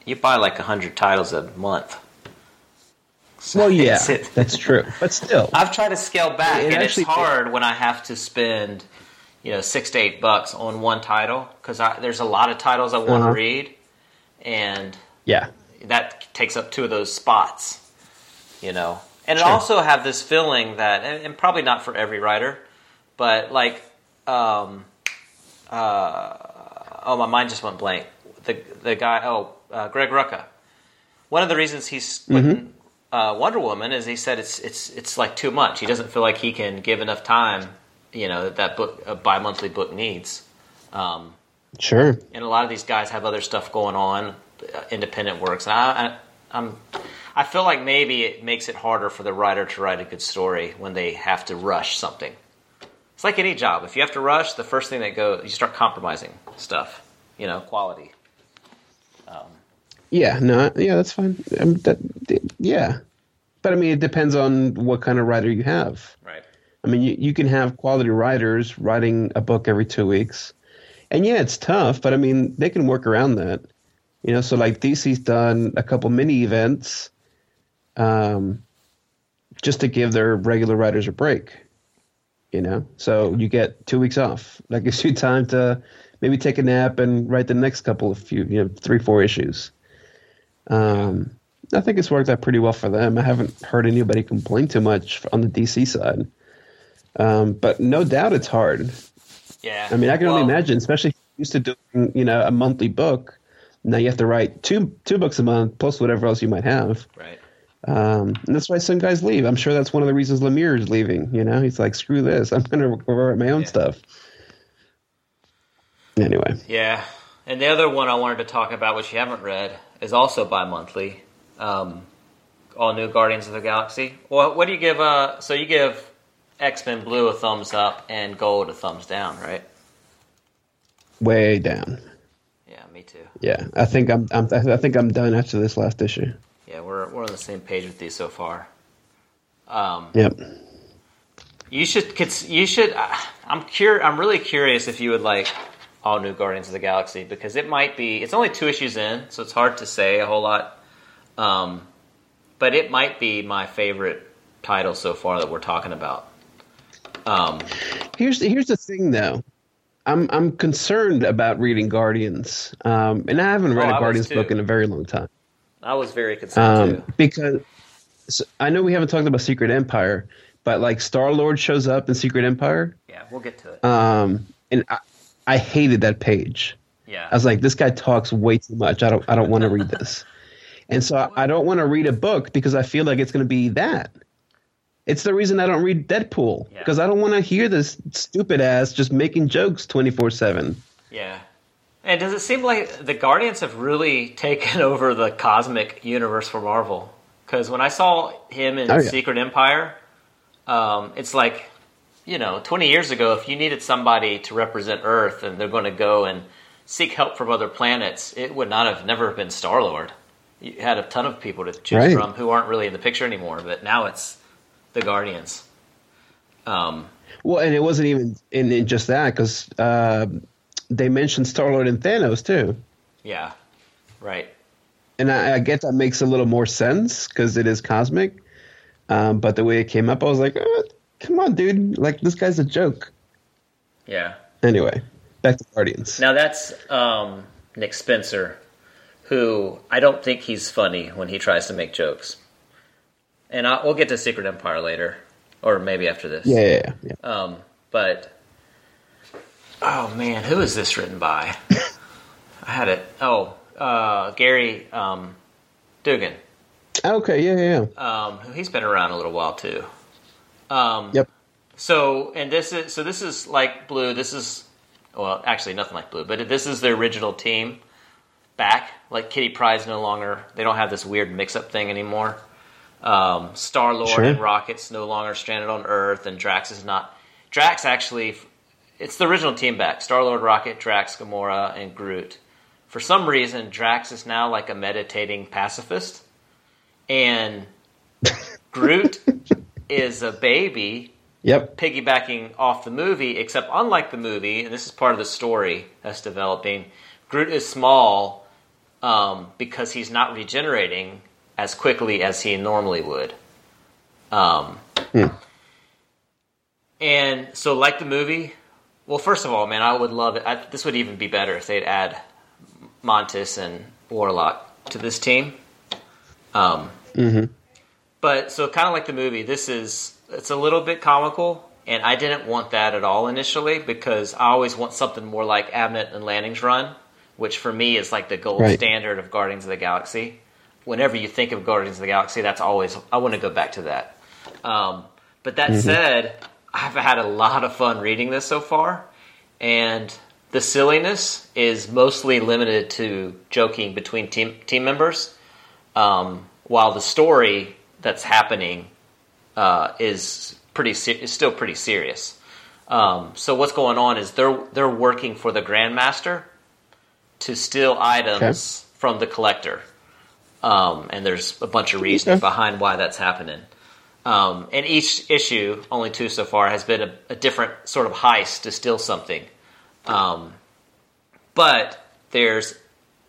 you buy like a hundred titles a month. So well, yeah, that's true. But still, I've tried to scale back, It and it's hard when I have to spend, you know, six to eight bucks on one title because there's a lot of titles I want to Uh-huh. read, and yeah, that takes up two of those spots, you know. And Sure. it also have this feeling that, and, and probably not for every writer, but like, um, uh, oh, my mind just went blank. The the guy, oh, uh, Greg Rucka. One of the reasons he's quitting uh, Wonder Woman is he said it's it's it's like too much. He doesn't feel like he can give enough time, you know, that that book a bi monthly book needs. Um, sure. and a lot of these guys have other stuff going on, uh, independent works. And I, I, I'm, I feel like maybe it makes it harder for the writer to write a good story when they have to rush something. It's like any job. If you have to rush, the first thing that goes, you start compromising stuff. You know, quality. um, Yeah, no, yeah, that's fine. Um, that, yeah, but I mean, it depends on what kind of writer you have. Right. I mean, you, you can have quality writers writing a book every two weeks. And yeah, it's tough, but I mean, they can work around that. You know, so like DC's done a couple mini events um, just to give their regular writers a break. You know, so you get two weeks off. That gives you time to maybe take a nap and write the next couple of few, you know, three, four issues. Um, I think it's worked out pretty well for them. I haven't heard anybody complain too much on the DC side. Um, but no doubt it's hard. Yeah. I mean, I can only imagine, especially if you're used to doing, you know, a monthly book. Now you have to write two two books a month plus whatever else you might have. Right. Um, and that's why some guys leave. I'm sure that's one of the reasons Lemire is leaving. You know, he's like, screw this. I'm going to write my own Yeah. stuff. Anyway, Yeah. And the other one I wanted to talk about, which you haven't read, is also bi-monthly. Um, all new Guardians of the Galaxy. Well, what do you give? Uh, so you give X Men Blue a thumbs up and Gold a thumbs down, right? way down. Yeah, me too. Yeah, I think I'm, I'm I think I'm done after this last issue. Yeah, we're we're on the same page with these so far. Um, Yep. you should you should. Uh, I'm cur- I'm really curious if you would like all new Guardians of the Galaxy because it might be. It's only two issues in, so it's hard to say a whole lot. Um, but it might be my favorite title so far that we're talking about. Um, Here's here's the thing though. I'm I'm concerned about reading Guardians, um, and I haven't read Oh, a Guardians book in a very long time. I was very concerned Um, too. because so I know we haven't talked about Secret Empire, but like Star Lord shows up in Secret Empire, Yeah, we'll get to it. um, and I, I hated that page. yeah, I was like, this guy talks way too much. I don't I don't want to read this, and so I, I don't want to read a book because I feel like it's going to be that. It's the reason I don't read Deadpool Yeah. because I don't want to hear this stupid ass just making jokes twenty four seven. yeah. And does it seem like the Guardians have really taken over the cosmic universe for Marvel? Because when I saw him in Oh, yeah. Secret Empire, um, it's like, you know, 20 years ago, if you needed somebody to represent Earth and they're going to go and seek help from other planets, it would not have never been Star Lord. You had a ton of people to choose Right. from who aren't really in the picture anymore, but now it's the Guardians. Um, Well, and it wasn't even in, in just that because uh, they mentioned Star Lord and Thanos too, yeah, right. and I, I get that makes a little more sense because it is cosmic. Um, but the way it came up, I was like, uh, "Come on, dude! Like this guy's a joke." Yeah. Anyway, back to Guardians. Now that's um, Nick Spencer, who I don't think he's funny when he tries to make jokes. And I, we'll get to Secret Empire later, or maybe after this. Yeah, yeah, yeah. Um, but oh man, who is this written by? I had it. Oh, uh, Gary um, Duggan. Okay, yeah, yeah, yeah. Um, he's been around a little while too. Um, Yep. So, and this is so this is like Blue. This is well, actually nothing like Blue, but this is the original team back. Like Kitty Pryde's no longer. They don't have this weird mix-up thing anymore. Um, Star Lord Sure. and Rocket's no longer stranded on Earth, and Drax is not. Drax actually, it's the original team back. Star Lord, Rocket, Drax, Gamora, and Groot. For some reason, Drax is now like a meditating pacifist, and Groot is a baby Yep. piggybacking off the movie, except unlike the movie, and this is part of the story that's developing, Groot is small um, because he's not regenerating as quickly as he normally would. Um, And so, like the movie, well, first of all, man, I would love it. I, this would even be better if they'd add Mantis and Warlock to this team. Um, But so, kind of like the movie, this is it's a little bit comical, and I didn't want that at all initially because I always want something more like Abnett and Lanning's run, which for me is like the gold Right. standard of Guardians of the Galaxy. Whenever you think of Guardians of the Galaxy, that's always I want to go back to that. Um, but that said, I've had a lot of fun reading this so far, and the silliness is mostly limited to joking between team team members, um, while the story that's happening uh, is pretty se- is still pretty serious. Um, so what's going on is they're they're working for the Grandmaster to steal items from the collector, um, and there's a bunch of reasons Okay. behind why that's happening. Um, and each issue, only two so far, has been a, a different sort of heist to steal something. Um, but there's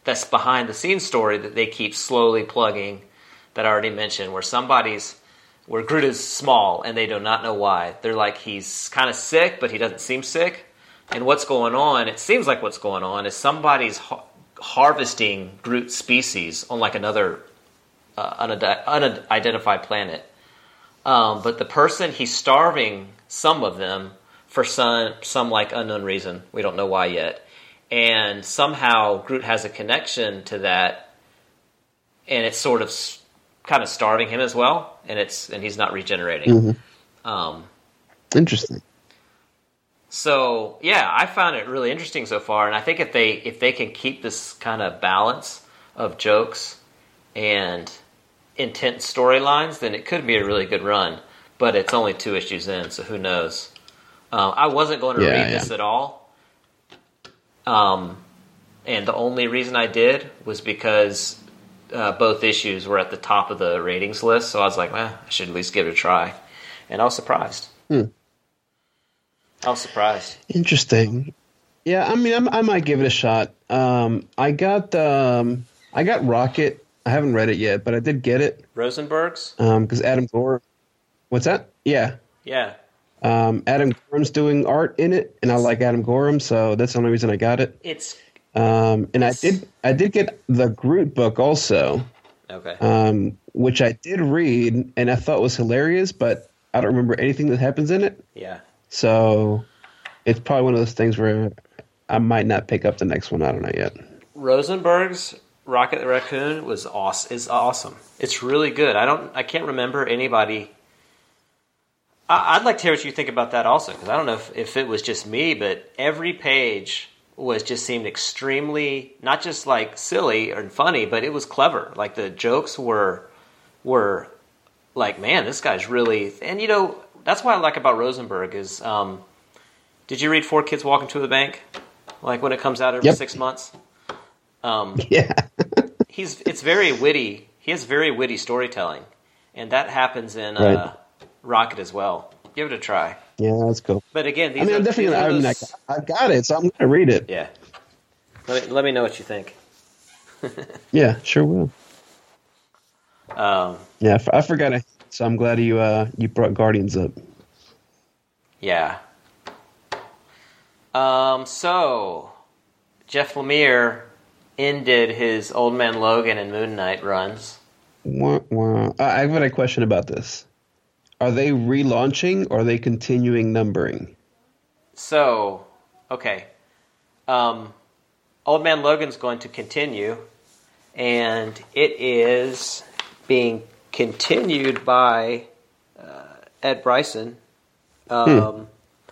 this behind the scenes story that they keep slowly plugging that I already mentioned, where somebody's where Groot is small and they do not know why. They're like he's kind of sick, but he doesn't seem sick. And what's going on? It seems like what's going on is somebody's harvesting Groot species on like another uh, unide- unidentified planet. Um, but the person he's starving some of them for some some like unknown reason. We don't know why yet. And somehow Groot has a connection to that, and it's sort of kind of starving him as well. And it's and he's not regenerating. Um, Interesting. So yeah, I found it really interesting so far, and I think if they if they can keep this kind of balance of jokes and intense storylines, then it could be a really good run. But it's only two issues in, so who knows? Um, I wasn't going to Yeah, read yeah. this at all, um, and the only reason I did was because uh, both issues were at the top of the ratings list. So I was like, well, I should at least give it a try, and I was surprised. Hmm. I was surprised. Interesting. Yeah, I mean, I'm, I might give it a shot. Um, I got um, I got Rocket. I haven't read it yet, but I did get it Rosenberg's? because Adam Gore. What's that? Yeah, Yeah. um, Adam Gorham's doing art in it, and I like Adam Gorham, so that's the only reason I got it. It's Um, and I did I did get the Groot book also, okay. um, which I did read, and I thought was hilarious, but I don't remember anything that happens in it. yeah. So it's probably one of those things where I might not pick up the next one. I don't know yet. Rosenberg's Rocket the Raccoon was awesome. Is awesome. It's really good. I don't. I can't remember anybody. I, I'd like to hear what you think about that also, because I don't know if, if it was just me, but every page was just seemed extremely not just like silly and funny, but it was clever. Like the jokes were were like, man, this guy's really. And you know, that's what I like about Rosenberg is. Um, did you read Four Kids Walking to the Bank? Like when it comes out every Yep. six months. Um, Yeah. he's it's very witty. He has very witty storytelling, and that happens in Right. uh, Rocket as well. Give it a try. yeah, that's cool. But again, these I mean, are, I'm definitely gonna. are I mean, those- I, I've got it, so I'm gonna read it. yeah. Let me, let me know what you think. Yeah, sure will. Um, Yeah, I forgot it. So I'm glad you uh you brought Guardians up. yeah. Um, so Jeff Lemire ended his Old Man Logan and Moon Knight runs. Wah, wah. I I've got a question about this. Are they relaunching or are they continuing numbering? So, okay. Um, Old Man Logan's going to continue, and it is being continued by uh, Ed Brisson. Um,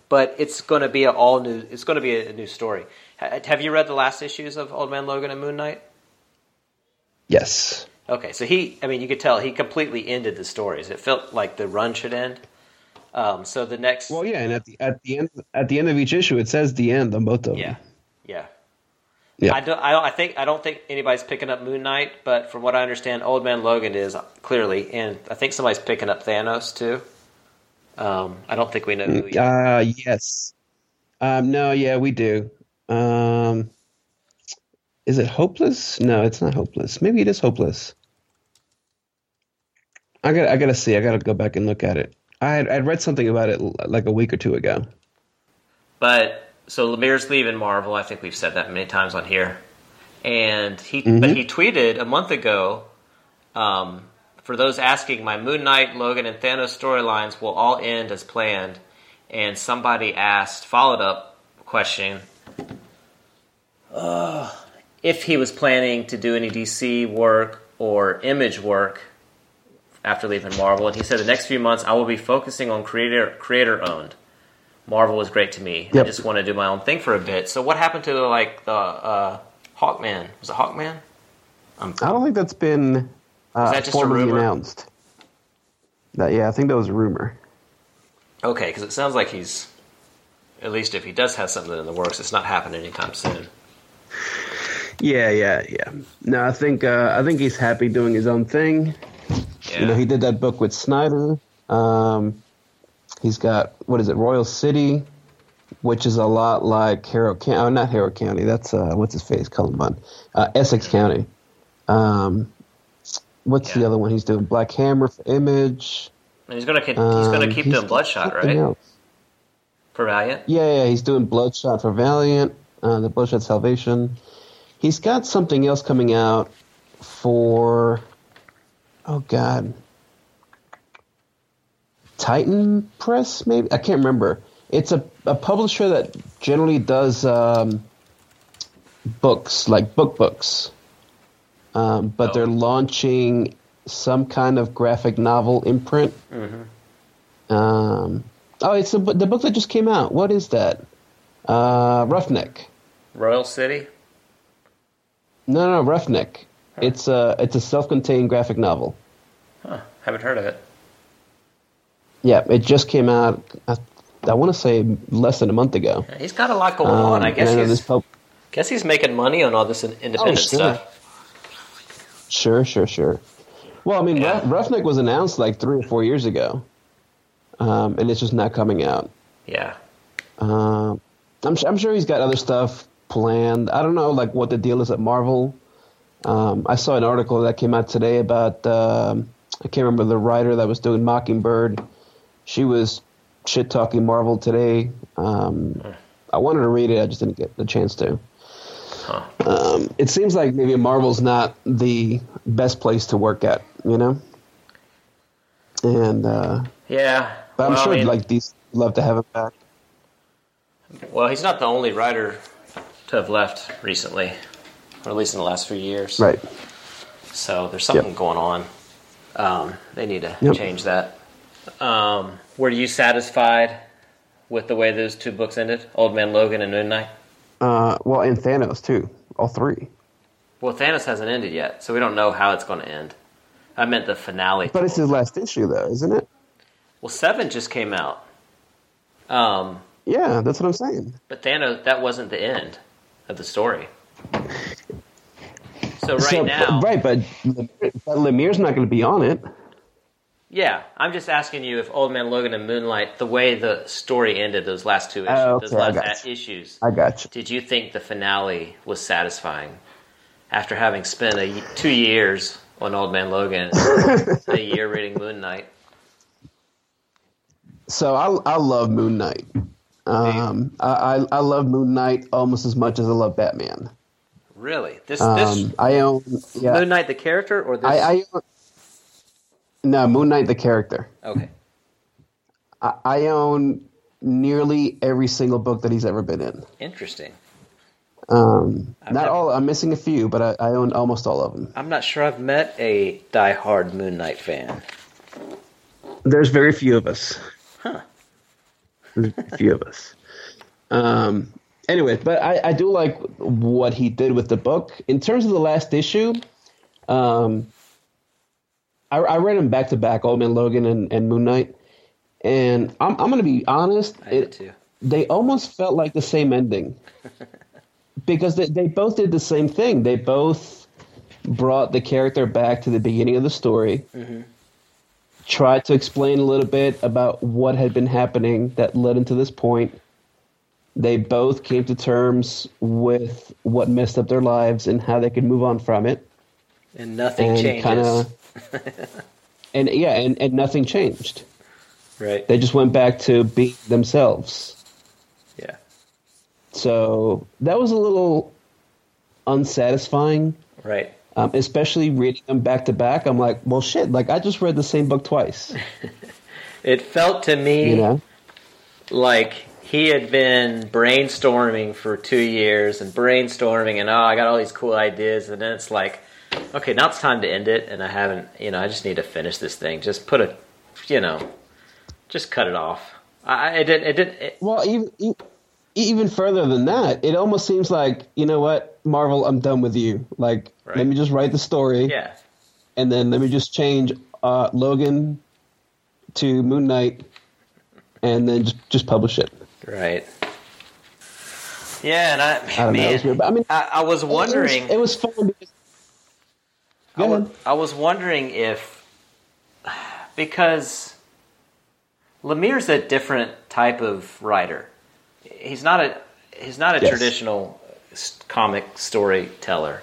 But it's going to be a all new. It's going to be a, new story. Ha- Have you read the last issues of Old Man Logan and Moon Knight? Yes. Okay, so he. I mean, you could tell he completely ended the stories. It felt like the run should end. Um, so the next. Well, yeah, and at the at the end at the end of each issue, it says the end on both of them. Yeah, yeah. Yeah. I don't. I don't. I think. I don't think anybody's picking up Moon Knight, but from what I understand, Old Man Logan is clearly, and I think somebody's picking up Thanos too. Um, I don't think we know who. Uh yes. Um no, yeah, we do. Um Is it hopeless? No, it's not hopeless. Maybe it is hopeless. I got I got to see. I got to go back and look at it. I had I'd read something about it like a week or two ago. But so Lemire's leaving Marvel. I think we've said that many times on here. And he, but he tweeted a month ago. Um, for those asking, my Moon Knight, Logan, and Thanos storylines will all end as planned. And somebody asked, followed up question, uh, if he was planning to do any DC work or image work after leaving Marvel. And he said, the next few months I will be focusing on creator creator owned. Marvel was great to me. I just want to do my own thing for a bit. So what happened to like the uh, Hawkman? Was it Hawkman? I don't think that's been uh, that just formally announced. That, yeah, I think that was a rumor. Okay, because it sounds like he's at least if he does have something in the works, it's not happening anytime soon. Yeah, yeah, yeah. No, I think uh, I think he's happy doing his own thing. Yeah. You know, he did that book with Snyder. Um, he's got what is it, Royal City, which is a lot like Harrow County. Oh, not Harrow County. That's uh, what's his face, Cullen Bunn. Uh, Essex County. Um, what's the other one he's doing? Black Hammer for Image. and he's gonna keep, he's gonna Um, keep he's doing Bloodshot, right? else. For Valiant. Yeah, yeah, he's doing Bloodshot for Valiant, uh, the Bloodshot Salvation. He's got something else coming out for, oh God, Titan Press, maybe? I can't remember. It's a, a publisher that generally does um, books, like book books. Um, but Oh. they're launching some kind of graphic novel imprint. Um, oh, it's the, the book that just came out. What is that? Uh, Roughneck. Royal City. No, no, Roughneck. It's a it's a self-contained graphic novel. Huh. Haven't heard of it. Yeah, it just came out. I, I want to say less than a month ago. He's got a lot going Um, on. I guess and know he's pub- guess he's making money on all this independent Oh, sure. stuff. Sure, sure, sure. Well, I mean, Yeah. Rough, Roughneck was announced like three or four years ago, um, and it's just not coming out. Yeah. Um, I'm, I'm sure he's got other stuff planned. I don't know, like what the deal is at Marvel. Um, I saw an article that came out today about um, I can't remember the writer that was doing Mockingbird. She was shit talking Marvel today. Um, I wanted to read it, I just didn't get the chance to. Huh. Um, it seems like maybe Marvel's not the best place to work at, you know. And uh, Yeah. but I'm Well, I sure mean- like these love to have him back. Well, he's not the only writer to have left recently, or at least in the last few years. Right. So there's something Yep. going on. Um, they need to Yep. change that. Um, were you satisfied with the way those two books ended, Old Man Logan and Moon Knight? Uh, well, and Thanos too. All three. Well, Thanos hasn't ended yet, so we don't know how it's going to end. I meant the finale. But it's his last issue, though, isn't it? Well, seven just came out. Um, Yeah, that's what I'm saying. but Thanos, that wasn't the end of the story. So right So- now, right, but, but Lemire's not going to be on it. Yeah, I'm just asking you if Old Man Logan and Moon Knight, the way the story ended, those last two issues, Oh, those okay, I last got you. issues, I got you. did you think the finale was satisfying after having spent a, two years on Old Man Logan, and a year reading Moon Knight? So I I love Moon Knight. Um, I, I I love Moon Knight almost as much as I love Batman. Really, this Um, this I own yeah. Moon Knight the character or this? I, I no Moon Knight the character. okay, I, I own nearly every single book that he's ever been in. interesting. Um, I've not never- all. I'm missing a few, but I, I own almost all of them. I'm not sure I've met a die-hard Moon Knight fan. There's very few of us. Huh. A few of us. Um. Anyway, but I, I do like what he did with the book. In terms of the last issue, um, I, I read them back to back, Old Man Logan and, and Moon Knight, and I'm I'm gonna be honest. I did it- too. they almost felt like the same ending because they, they both did the same thing. They both brought the character back to the beginning of the story, mm-hmm. tried to explain a little bit about what had been happening that led into this point. They both came to terms with what messed up their lives and how they could move on from it. And nothing And changes. kinda- And yeah, and, and nothing changed. right. They just went back to being themselves. yeah. So that was a little unsatisfying, Right. um, especially reading them back to back. I'm like, well, shit, like I just read the same book twice, It felt to me you know? like he had been brainstorming for two years and brainstorming and oh I got all these cool ideas and then it's like okay now it's time to end it and I haven't you know I just need to finish this thing just put a you know just cut it off I I- it didn't it didn't it, Well, even even further than that, it almost seems like you know what, Marvel, I'm done with you. Like, Right. let me just write the story, yeah and then let me just change uh, Logan to Moon Knight, and then just just publish it. right yeah and I, I know. Man was I mean, I, I was wondering it was, it was fun. Because, I Go wa- ahead. I was wondering if because Lemire's a different type of writer. He's not a he's not a Yes. traditional comic storyteller.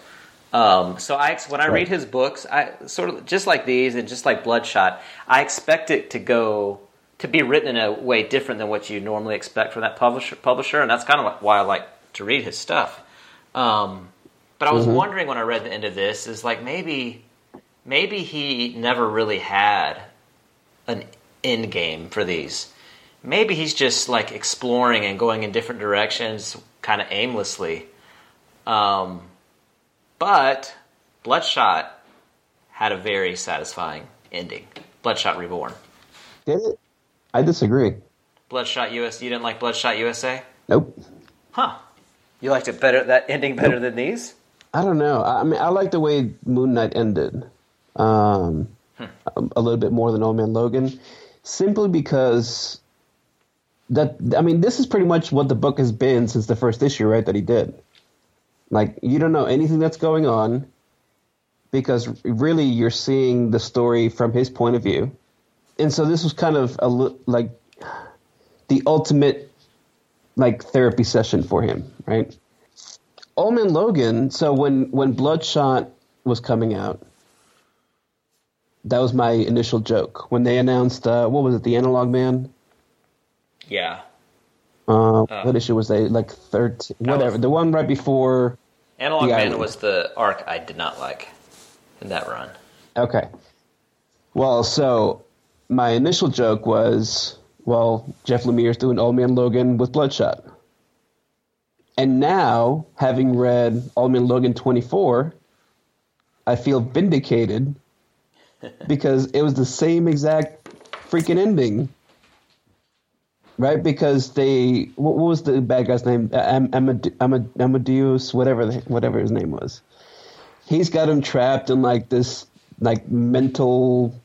Um, so I when I Right. read his books, I sort of just like these and just like Bloodshot, I expect it to go to be written in a way different than what you normally expect from that publisher. Publisher, and that's kind of why I like to read his stuff. Um, but I was Mm-hmm. wondering when I read the end of this is like maybe maybe he never really had an end game for these. Maybe he's just like exploring and going in different directions kind of aimlessly. Um, but Bloodshot had a very satisfying ending. Bloodshot Reborn. Did it? I disagree. Bloodshot US. You didn't like Bloodshot USA? Nope. Huh. You liked it better that ending better than these? I don't know. I mean, I like the way Moon Knight ended, um, Hmm. a, a little bit more than Old Man Logan, simply because that. I mean, this is pretty much what the book has been since the first issue, right? That he did. Like, you don't know anything that's going on, because really you're seeing the story from his point of view, and so this was kind of a li- like the ultimate like therapy session for him, right? Old Man Logan. So when when Bloodshot was coming out, that was my initial joke when they announced uh, what was it, the Analog Man. Yeah. Uh, what issue was they like thirteen? Whatever, was- the one right before. Analog Man Island. was the arc I did not like in that run. Okay. Well, so my initial joke was, well, Jeff Lemire's doing Old Man Logan with Bloodshot. And now, having read Old Man Logan 24, I feel vindicated because it was the same exact freaking ending. right? Because they what, what was the bad guy's name? Am- Amade- Amadeus, whatever the, whatever his name was. He's got him trapped in like this like mental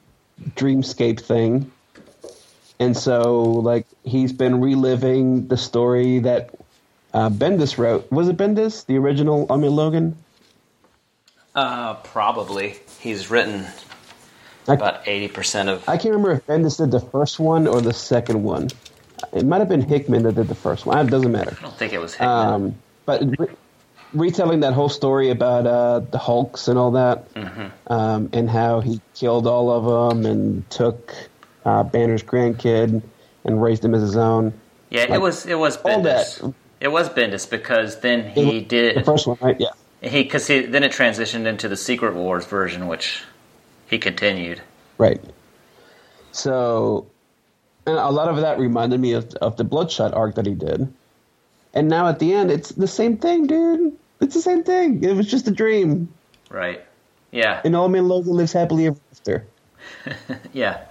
dreamscape thing, and so like he's been reliving the story that uh, Bendis wrote. Was it Bendis, the original? I mean Logan. Uh, probably. He's written I, about 80% of. I can't remember if Bendis did the first one or the second one. It might have been Hickman that did the first one. It doesn't matter. I don't think it was Hickman. Um, but re- retelling that whole story about uh, the Hulks and all that, Mm-hmm. um, and how he killed all of them and took uh, Banner's grandkid and raised him as his own. yeah, it was it was all Bendis. that. It was Bendis because then he did the first one, right? Yeah. he because he then it transitioned into the Secret Wars version, which he continued. Right. So, and a lot of that reminded me of, of the Bloodshot arc that he did. And now at the end, it's the same thing, dude. It's the same thing. It was just a dream. Right. Yeah. And Old Man Logan lives happily ever after. Yeah.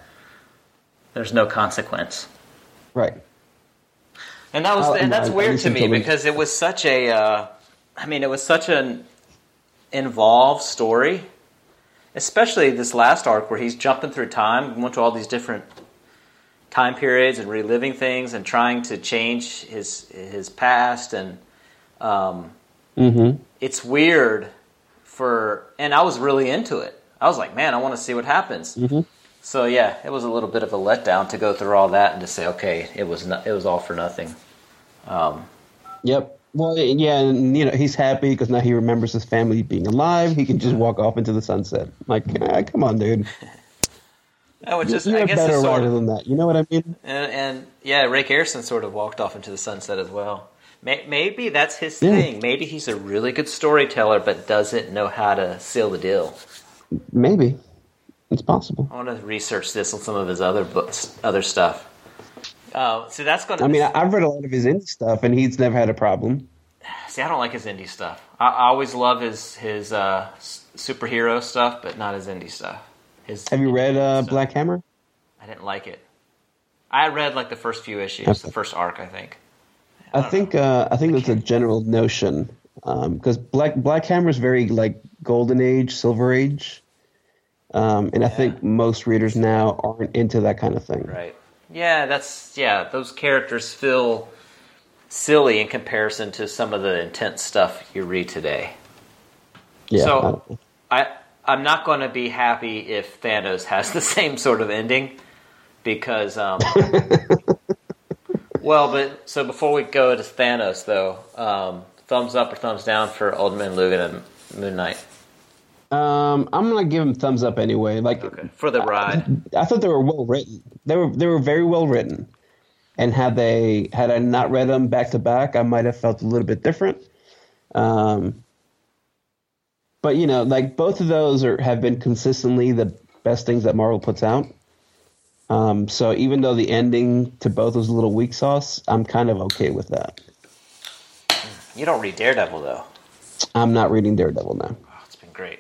There's no consequence. Right. And that was and that's I weird to me to them. because it was such a uh, I mean it was such an involved story. Especially this last arc where he's jumping through time, went to all these different time periods and reliving things and trying to change his his past and um, Mm-hmm. it's weird for and I was really into it. I was like, man, I want to see what happens. Mhm. So yeah, it was a little bit of a letdown to go through all that and to say, okay, it was it was all for nothing. Um, Yep. Well, yeah, and you know he's happy because now he remembers his family being alive. He can just walk off into the sunset. Like, ah, come on, dude. I would just, You're I guess, better writer of, than that. You know what I mean? and, and yeah, Ray Garrison sort of walked off into the sunset as well. May, maybe that's his Yeah. thing. Maybe he's a really good storyteller, but doesn't know how to seal the deal. Maybe it's possible. I want to research this on some of his other books, other stuff. Uh, see, that's going to. I mean, I- I've read a lot of his indie stuff, and he's never had a problem. See, I don't like his indie stuff. I, I always love his his uh, superhero stuff, but not his indie stuff. His Have you read uh. Black Hammer? I didn't like it. I read like the first few issues, Okay. the first arc, I think. I think uh, I think that's a general notion because Black Black Hammer is very like Golden Age, Silver Age, um, and I think most readers now aren't into that kind of thing. Right. Yeah, that's yeah. Those characters feel silly in comparison to some of the intense stuff you read today. Yeah. So- I. I I'm not going to be happy if Thanos has the same sort of ending because um well, but so before we go to Thanos though, um thumbs up or thumbs down for Old Man Logan and Moon Knight. Um, I'm gonna give them thumbs up anyway. Like Okay. For the ride. I thought they were well written. They were they were very well written, and had they had I not read them back to back, I might have felt a little bit different. Um, but you know, like both of those are have been consistently the best things that Marvel puts out. Um, so even though the ending to both was a little weak sauce, I'm kind of okay with that. You don't read Daredevil though. I'm not reading Daredevil now. Oh, it's been great.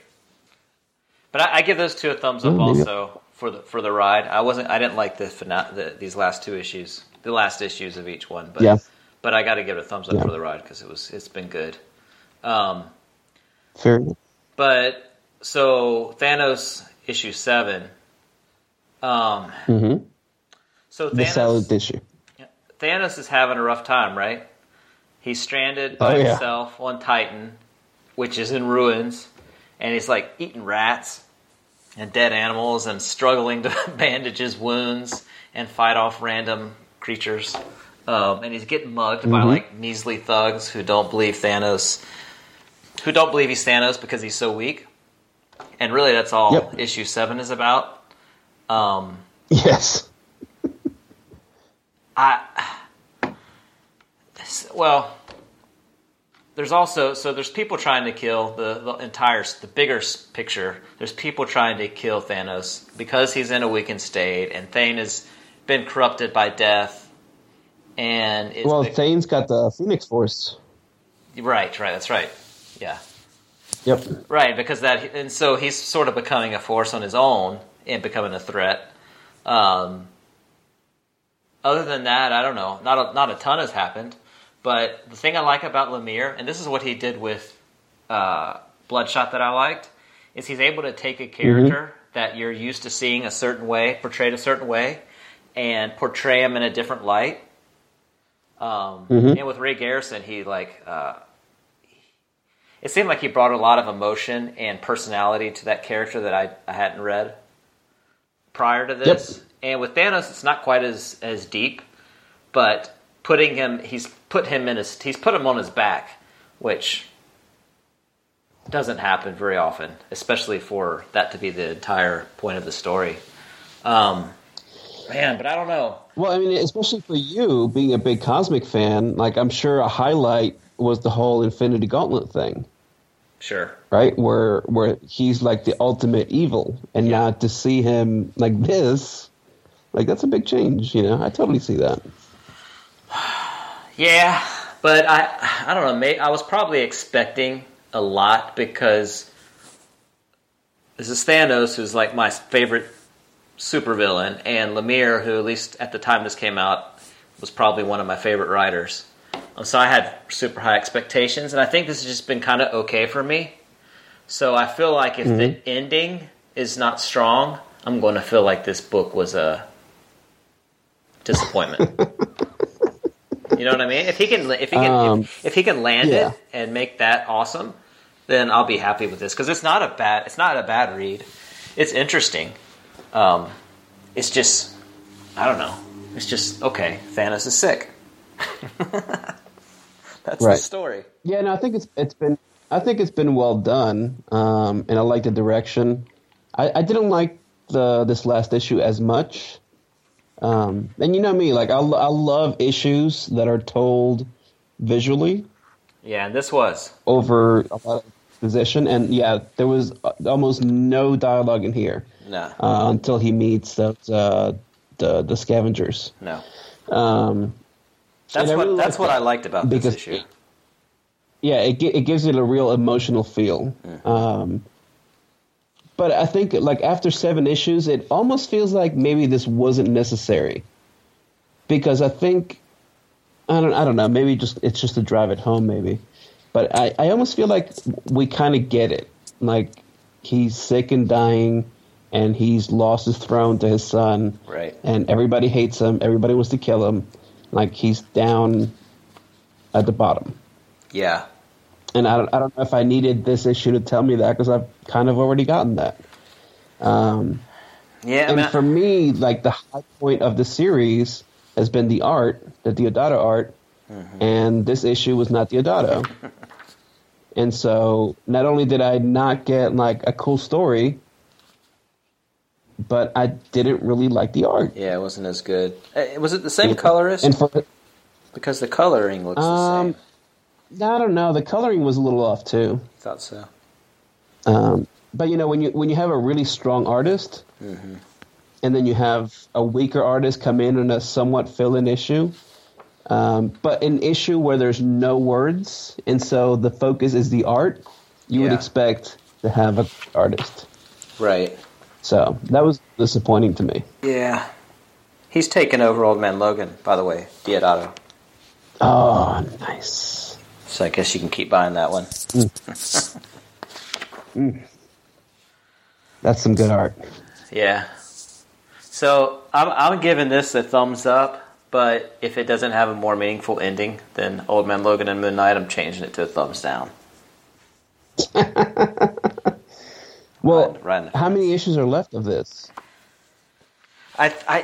But I, I give those two a thumbs up Oh, also for the for the ride. I wasn't I didn't like the, the these last two issues, the last issues of each one. But Yeah. but I got to give it a thumbs up Yeah. for the ride because it was it's been good. Um, Fair but so Thanos issue seven. Um, hmm so The Thanos, salad issue. Thanos is having a rough time, right? He's stranded by Oh, yeah. himself on Titan, which is in ruins, and he's like eating rats and dead animals and struggling to bandage his wounds and fight off random creatures. Um, and he's getting mugged by Mhm. like measly thugs who don't believe Thanos, who don't believe he's Thanos because he's so weak. And really, that's all Yep. issue seven is about. Um, Yes. I well, there's also so there's people trying to kill the, the entire the bigger picture. There's people trying to kill Thanos because he's in a weakened state, and Thane has been corrupted by death. And it's Well, been- Thane's got the Phoenix Force. right, right, that's right, yeah, Yep. right, because that and so he's sort of becoming a force on his own and becoming a threat. Um, other than that, I don't know. Not a, not a ton has happened. But the thing I like about Lemire, and this is what he did with uh, Bloodshot that I liked, is he's able to take a character that you're used to seeing a certain way, portrayed a certain way, and portray him in a different light. Um, And with Ray Garrison, he like uh, it seemed like he brought a lot of emotion and personality to that character that I, I hadn't read prior to this. And with Thanos, it's not quite as as deep, but putting him, he's put him in his, he's put him on his back, which doesn't happen very often, especially for that to be the entire point of the story. Um, man, but I don't know. Well, I mean, especially for you being a big cosmic fan, like I'm sure a highlight was the whole Infinity Gauntlet thing, Sure. right? Where where he's like the ultimate evil, and Yeah. now to see him like this, like that's a big change. You know, I totally see that. Yeah, but I I don't know. May, I was probably expecting a lot because this is Thanos, who's like my favorite supervillain, and Lemire, who at least at the time this came out was probably one of my favorite writers. Um, So I had super high expectations, and I think this has just been kind of okay for me. So I feel like if the ending is not strong, I'm going to feel like this book was a disappointment. You know what I mean? If he can, if he can, Um, if, if he can land yeah. it and make that awesome, then I'll be happy with this because it's not a bad, it's not a bad read. It's interesting. Um, it's just, I don't know. It's just okay. Thanos is sick. That's the Right. story. Yeah, no, I think it's it's been I think it's been well done, um, and I like the direction. I, I didn't like the this last issue as much, um, and you know me, like I, I love issues that are told visually Yeah, and this was. over a lot of exposition, and yeah, there was almost no dialogue in here No, uh, until he meets those uh, the the scavengers. no. Um, That's what really that's what I liked about this issue. yeah, it it gives it a real emotional feel. Um, but I think like after seven issues, it almost feels like maybe this wasn't necessary because I think I don't I don't know maybe just it's just to drive it home maybe, but I I almost feel like we kind of get it like he's sick and dying. And he's lost his throne to his son, Right. And everybody hates him. Everybody wants to kill him. Like he's down at the bottom. Yeah, And I don't, I don't know if I needed this issue to tell me that because I've kind of already gotten that. Um, yeah. I and mean, for me, like the high point of the series has been the art, the Diodato art, and this issue was not Diodato. and so not only did I not get like a cool story, but I didn't really like the art. yeah, it wasn't as good. Uh, Was it the same colorist? And for because the coloring looks Um, the same. I don't know, the coloring was a little off too. Thought so. Um, but you know, when you when you have a really strong artist, and then you have a weaker artist come in on a somewhat fill-in issue, um, but an issue where there's no words, and so the focus is the art, you would expect to have a artist. Right. So that was disappointing to me. Yeah. He's taken over Old Man Logan, by the way, Diodato. Oh, nice. So I guess you can keep buying that one. Mm. Mm. That's some good art. Yeah. So I'm, I'm giving this a thumbs up, but if it doesn't have a more meaningful ending than Old Man Logan and Moon Knight, I'm changing it to a thumbs down. Well, how many issues are left of this? I, I,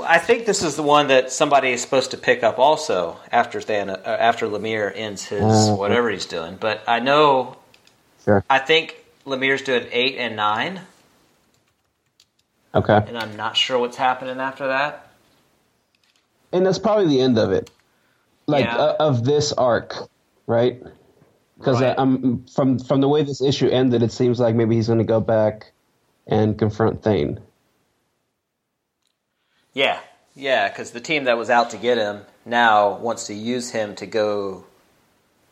I think this is the one that somebody is supposed to pick up also after Than, uh, after Lemire ends his Uh, whatever he's doing. But I know, Sure. I think Lemire's doing eight and nine, Okay. and I'm not sure what's happening after that. And that's probably the end of it, like Yeah. uh, of this arc, right? Because Right. I'm from from the way this issue ended, it seems like maybe he's going to go back and confront Thane. Yeah, yeah, because the team that was out to get him now wants to use him to go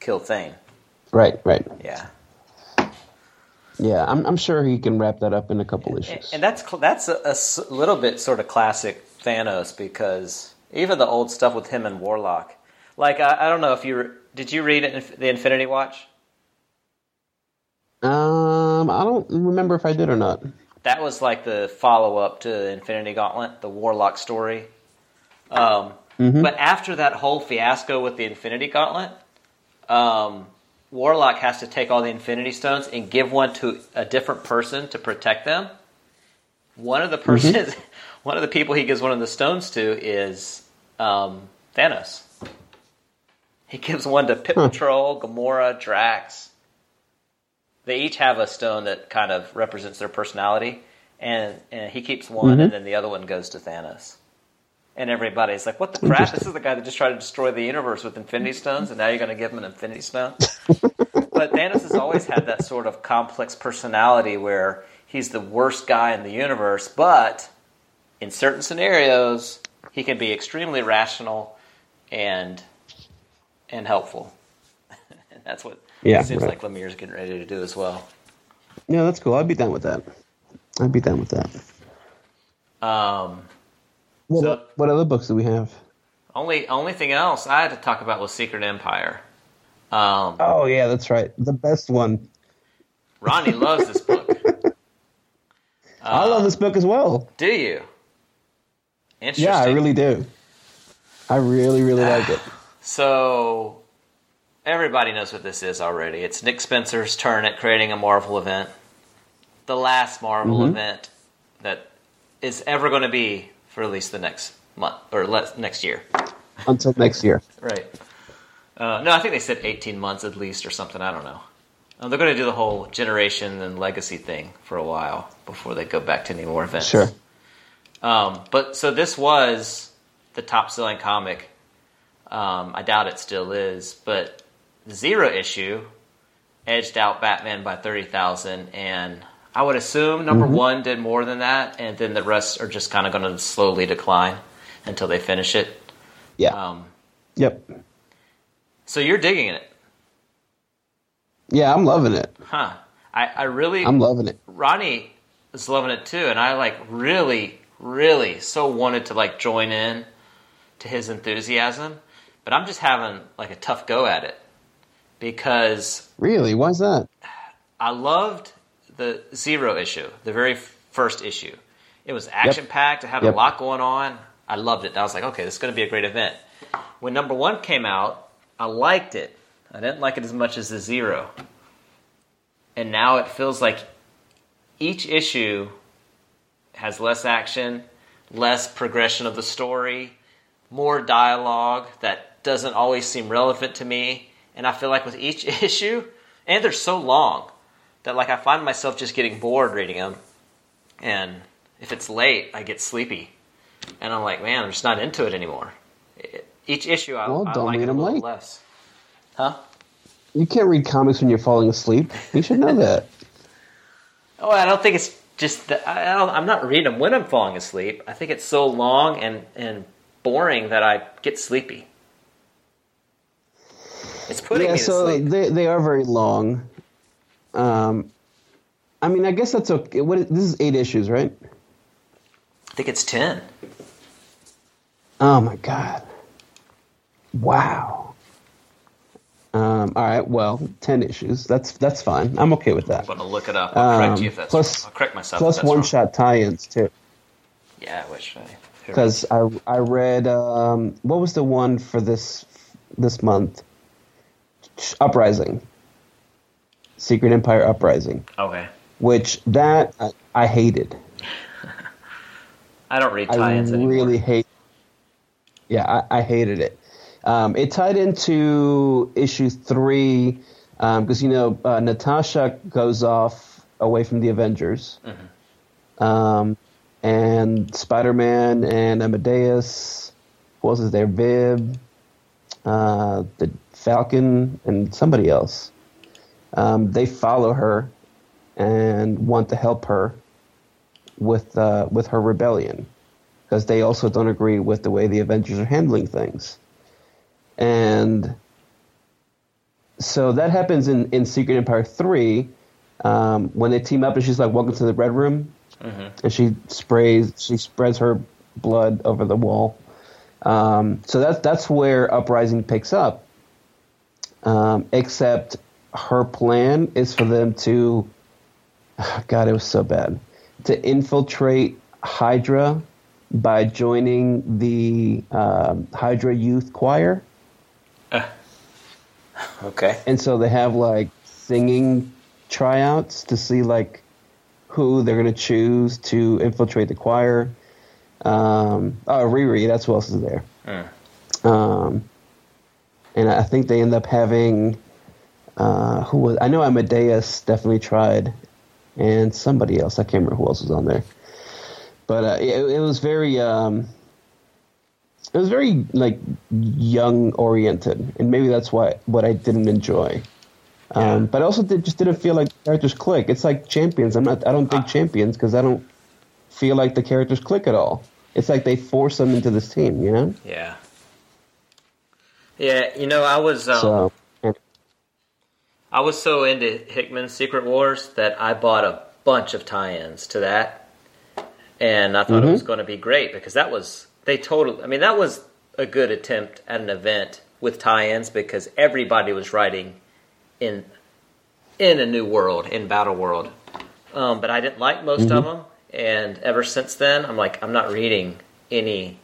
kill Thane. Right, right. Yeah, Yeah, I'm I'm sure he can wrap that up in a couple and, issues. and that's cl- that's a, a s- little bit sort of classic Thanos because Even the old stuff with him and Warlock. Like I, I don't know if you did you read the Infinity Watch? Um, I don't remember if I did or not. That was like the follow up to Infinity Gauntlet, the Warlock story. Um, Mm-hmm. But after that whole fiasco with the Infinity Gauntlet, um, Warlock has to take all the Infinity Stones and give one to a different person to protect them. One of the Mm-hmm. persons, one of the people he gives one of the stones to is um, Thanos. He gives one to Pip the Troll, Gamora, Drax. They each have a stone that kind of represents their personality, and, and he keeps one, Mm-hmm. and then the other one goes to Thanos. And everybody's like, "What the crap? This is the guy that just tried to destroy the universe with Infinity Stones, and now you're going to give him an Infinity Stone." but Thanos has always had that sort of complex personality where he's the worst guy in the universe, but in certain scenarios, he can be extremely rational and and helpful. and that's what Yeah, it seems right. like Lemire's getting ready to do as well. Yeah, that's cool. I'd be down with that. I'd be down with that. Um, What, So- what other books do we have? only only thing else I had to talk about was Secret Empire. Um, Oh yeah, that's right. The best one. Ronnie loves this book. I love this book as well. Do you? Interesting. Yeah, I really do. I really, really like it. So everybody knows what this is already. It's Nick Spencer's turn at creating a Marvel event. The last Marvel Mm-hmm. event that is ever going to be for at least the next month or next year. Until next year. Right. Uh, no, I think they said 18 months at least or something. I don't know. Uh, they're going to do the whole generation and legacy thing for a while before they go back to any more events. Sure. Um, but so this was the top selling comic. Um, I doubt it still is, but zero issue edged out Batman by 30,000. And I would assume number one did more than that, and then the rest are just kind of going to slowly decline until they finish it. Yeah. Um, yep. so you're digging it, Yeah, I'm loving it. huh? I, I really, I'm loving it. Ronnie is loving it too, and I like really, really so wanted to like join in to his enthusiasm, but I'm just having like a tough go at it because Really? Why's that? I loved the zero issue, the very first issue. It was action packed. It had Yep. a lot going on. I loved it. And I was like, okay, this is going to be a great event. When number one came out, I liked it. I didn't like it as much as the zero. And now it feels like each issue has less action, less progression of the story, more dialogue that doesn't always seem relevant to me. And I feel like with each issue, and they're so long that like I find myself just getting bored reading them. And if it's late, I get sleepy, and I'm like, man, I'm just not into it anymore. Each issue, I, Well, I don't like read it a 'em little late. less. Huh? You can't read comics when you're falling asleep. You should know that. Oh, I don't think it's just that. I I don't, I'm not reading them when I'm falling asleep. I think it's so long and, and boring that I get sleepy. It's putting yeah, so they they are very long. Um, I mean, I guess that's okay. What is, this is eight issues, right? I think it's ten. Oh my god! Wow. Um, all right, well, ten issues. That's that's fine. I'm okay with that. I'm gonna look it up. I'll correct Um, you if that's plus- wrong. I'll correct myself. Plus one wrong. shot tie-ins too. Yeah, which I Because I I read um, what was the one for this this month? Uprising. Secret Empire Uprising, okay. which that I, I hated. I don't read I tie-ins anymore. really hate. Yeah, I, I hated it. Um, it tied into issue three because you know uh, Natasha goes off away from the Avengers, Mm-hmm. um, and Spider Man and Amadeus. Who else is there? Viv, uh, the Falcon, and somebody else. Um, they follow her and want to help her with uh, with her rebellion because they also don't agree with the way the Avengers are handling things. And so that happens in, in Secret Empire 3 um, when they team up and she's like, Welcome to the Red Room. And she sprays, she spreads her blood over the wall. Um, so that's that's where Uprising picks up. Um, except her plan is for them to, God, it was so bad, to infiltrate Hydra by joining the um, Hydra Youth Choir. Okay. And so they have like singing tryouts to see like who they're going to choose to infiltrate the choir. Um, oh, Riri, that's who else is there. Um, and I think they end up having uh, who was I know Amadeus definitely tried, and somebody else I can't remember who else was on there. But uh, it, it was very um, it was very like young oriented, and maybe that's why what I didn't enjoy. Um, But I also did, just didn't feel like the characters click. It's like Champions. I'm not. I don't think Champions because I don't feel like the characters click at all. It's like they force them into this team, you know. Yeah. Yeah, you know, I was um, So I was so into Hickman's Secret Wars that I bought a bunch of tie-ins to that, and I thought it was going to be great because that was they totally. I mean, that was a good attempt at an event with tie-ins because everybody was writing in in a new world in Battle World, um, but I didn't like most of them, and ever since then, I'm like, I'm not reading any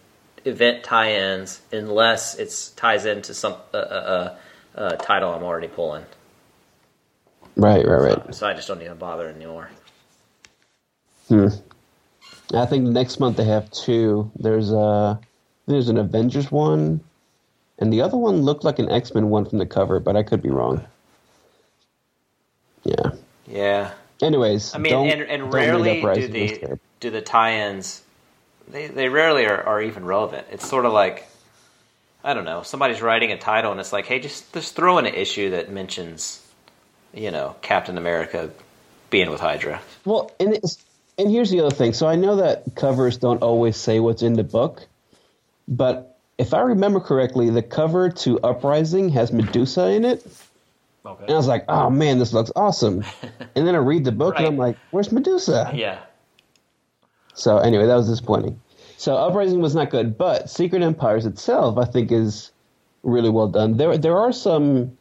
event tie-ins unless it ties into some uh, uh, uh, uh, title I'm already pulling. right, right, right. So I just don't even bother anymore. Hmm. I think next month they have two. There's a there's an Avengers one, and the other one looked like an X Men one from the cover, but I could be wrong. Yeah. Yeah, Anyways, I mean, don't- and, and rarely do. The do the tie-ins. They they rarely are, are even relevant. It's sort of like I don't know. Somebody's writing a title and it's like, hey, just just throw in an issue that mentions, you know, Captain America being with Hydra. Well, and it's, and here's the other thing. So I know that covers don't always say what's in the book, but if I remember correctly, the cover to Uprising has Medusa in it. Okay. And I was like, oh man, this looks awesome. and then I read the book and I'm like, where's Medusa? Yeah. So anyway, that was disappointing. So Uprising was not good, but Secret Empires itself, I think, is really well done. There, there are some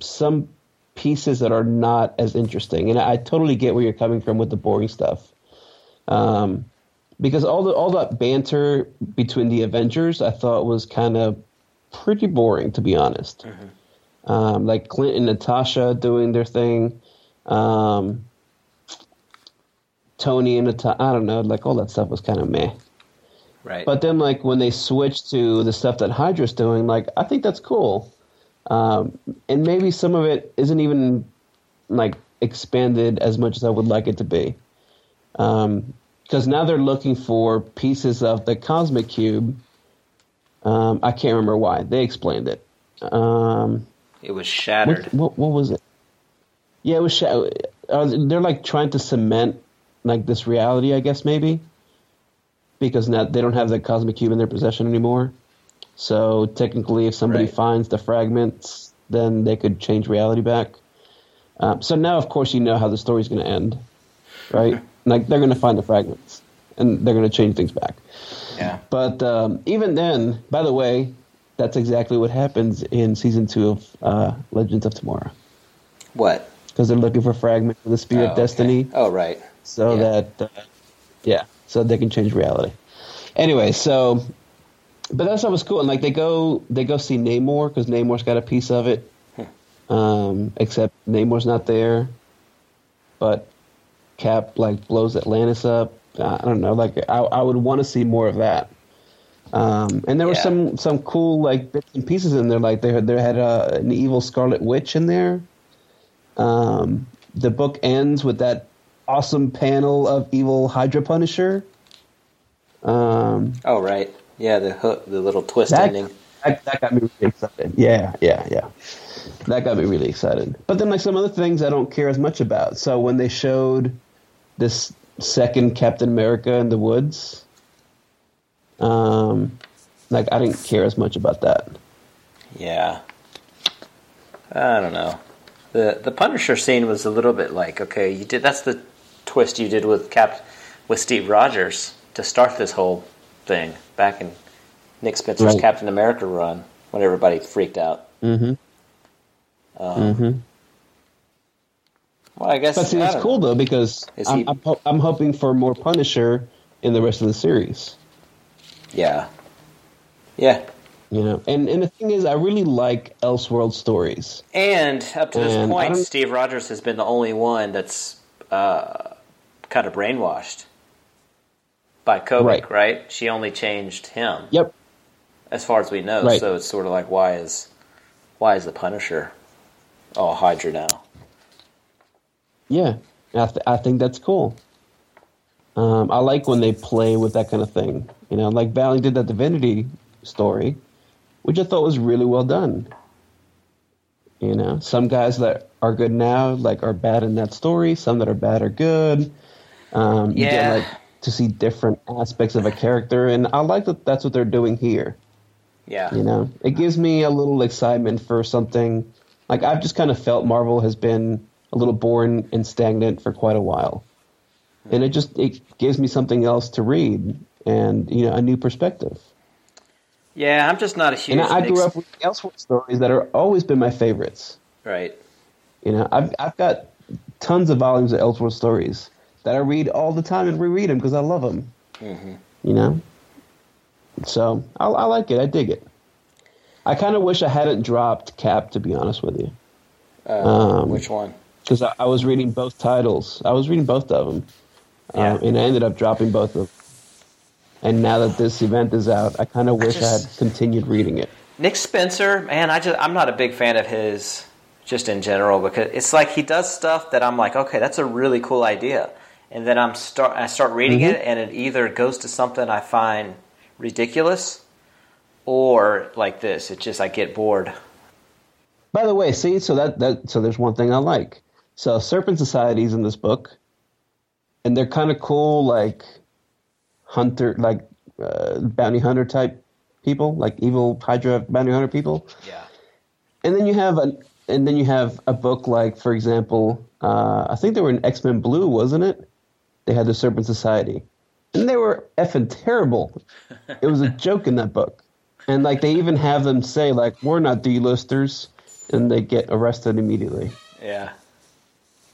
some pieces that are not as interesting, and I totally get where you're coming from with the boring stuff. Um, because all the all that banter between the Avengers, I thought was kind of pretty boring, to be honest. Um, like Clint and Natasha doing their thing. Um, Tony and Natasha, I don't know, like all that stuff was kind of meh. Right. But then, like when they switched to the stuff that Hydra's doing, like I think that's cool. Um, and maybe some of it isn't even like expanded as much as I would like it to be. Because now they're looking for pieces of the cosmic cube. Um, I can't remember why they explained it. Um, it was shattered. what, what, what was it? Yeah, it was. Sh- uh, they're like trying to cement like this reality, I guess maybe, because now they don't have the cosmic cube in their possession anymore. So technically, if somebody Right. finds the fragments, then they could change reality back. Um, so now, of course, you know how the story's going to end, right? like they're going to find the fragments, and they're going to change things back. Yeah. But um, even then, by the way, that's exactly what happens in season two of uh, Legends of Tomorrow. What? Because they're looking for fragments of the Spear Oh, of okay. Destiny, Oh, right. So Yeah. that, uh, yeah, so they can change reality. Anyway, so, but that stuff was cool, and like they go, they go see Namor because Namor's got a piece of it. Um, except Namor's not there, but Cap like blows Atlantis up. I don't know, like I, I would want to see more of that. Um, and there were Yeah. some some cool like bits and pieces in there. Like they had, they had a, an evil Scarlet Witch in there. Um, the book ends with that awesome panel of evil Hydra Punisher. Um, Oh, right. Yeah, the hook, the little twist that, ending. that that got me really excited. Yeah, yeah, yeah. That got me really excited. But then, like some other things, I don't care as much about. So when they showed this second Captain America in the woods, um, like I didn't care as much about that. Yeah. I don't know. The the Punisher scene was a little bit like, okay, you did that's the twist you did with Cap with Steve Rogers to start this whole thing back in Nick Spencer's Right. Captain America run when everybody freaked out. Mm-hmm. Um, mm-hmm. Well, I guess But see, I cool know. though because I'm, he- I'm, ho- I'm hoping for more Punisher in the rest of the series. Yeah, yeah. You know, and and the thing is, I really like Elseworld stories. And up to this And point, Steve Rogers has been the only one that's uh, kind of brainwashed by Kobik, right. Right. She only changed him, Yep. as far as we know. Right. So it's sort of like, why is why is the Punisher all Hydra now? Yeah, I, th- I think that's cool. Um, I like when they play with that kind of thing. You know, like Valiant did that Divinity story, which I thought was really well done. You know, some guys that are good now, like, are bad in that story. Some that are bad are good. Um, you Yeah. get like to see different aspects of a character, and I like that. That's what they're doing here. Yeah, You know, it gives me a little excitement for something. Like I've just kind of felt Marvel has been a little boring and stagnant for quite a while, and it just it gives me something else to read and you know a new perspective. yeah. I'm just not a huge. And I, I grew up with Elseworld stories that are always been my favorites. right. You know, I've I've got tons of volumes of Elseworld stories that I read all the time and reread them because I love them. Mm-hmm. You know, so I, I like it. I dig it. I kind of wish I hadn't dropped Cap, to be honest with you, Uh, Um, which one? because I, I was reading both titles. I was reading both of them, Yeah. uh, and I ended up dropping both of them. And now that this event is out, I kind of wish I, just- had continued reading it. Nick Spencer, man, I just I'm not a big fan of his just in general because it's like he does stuff that I'm like, okay, that's a really cool idea, and then I'm start I start reading Mhm. it and it either goes to something I find ridiculous or like this, it just I get bored. By the way, see, so that, that so there's one thing I like. So Serpent Society's in this book, and they're kind of cool, like hunter, like uh, bounty hunter type people, like evil Hydra bounty hunter people. Yeah. And then you have a, and then you have a book like, for example, uh, I think they were in X Men Blue, wasn't it? They had the Serpent Society, and they were effing terrible. It was a joke in that book, and like they even have them say like, "We're not D-listers," and they get arrested immediately. Yeah.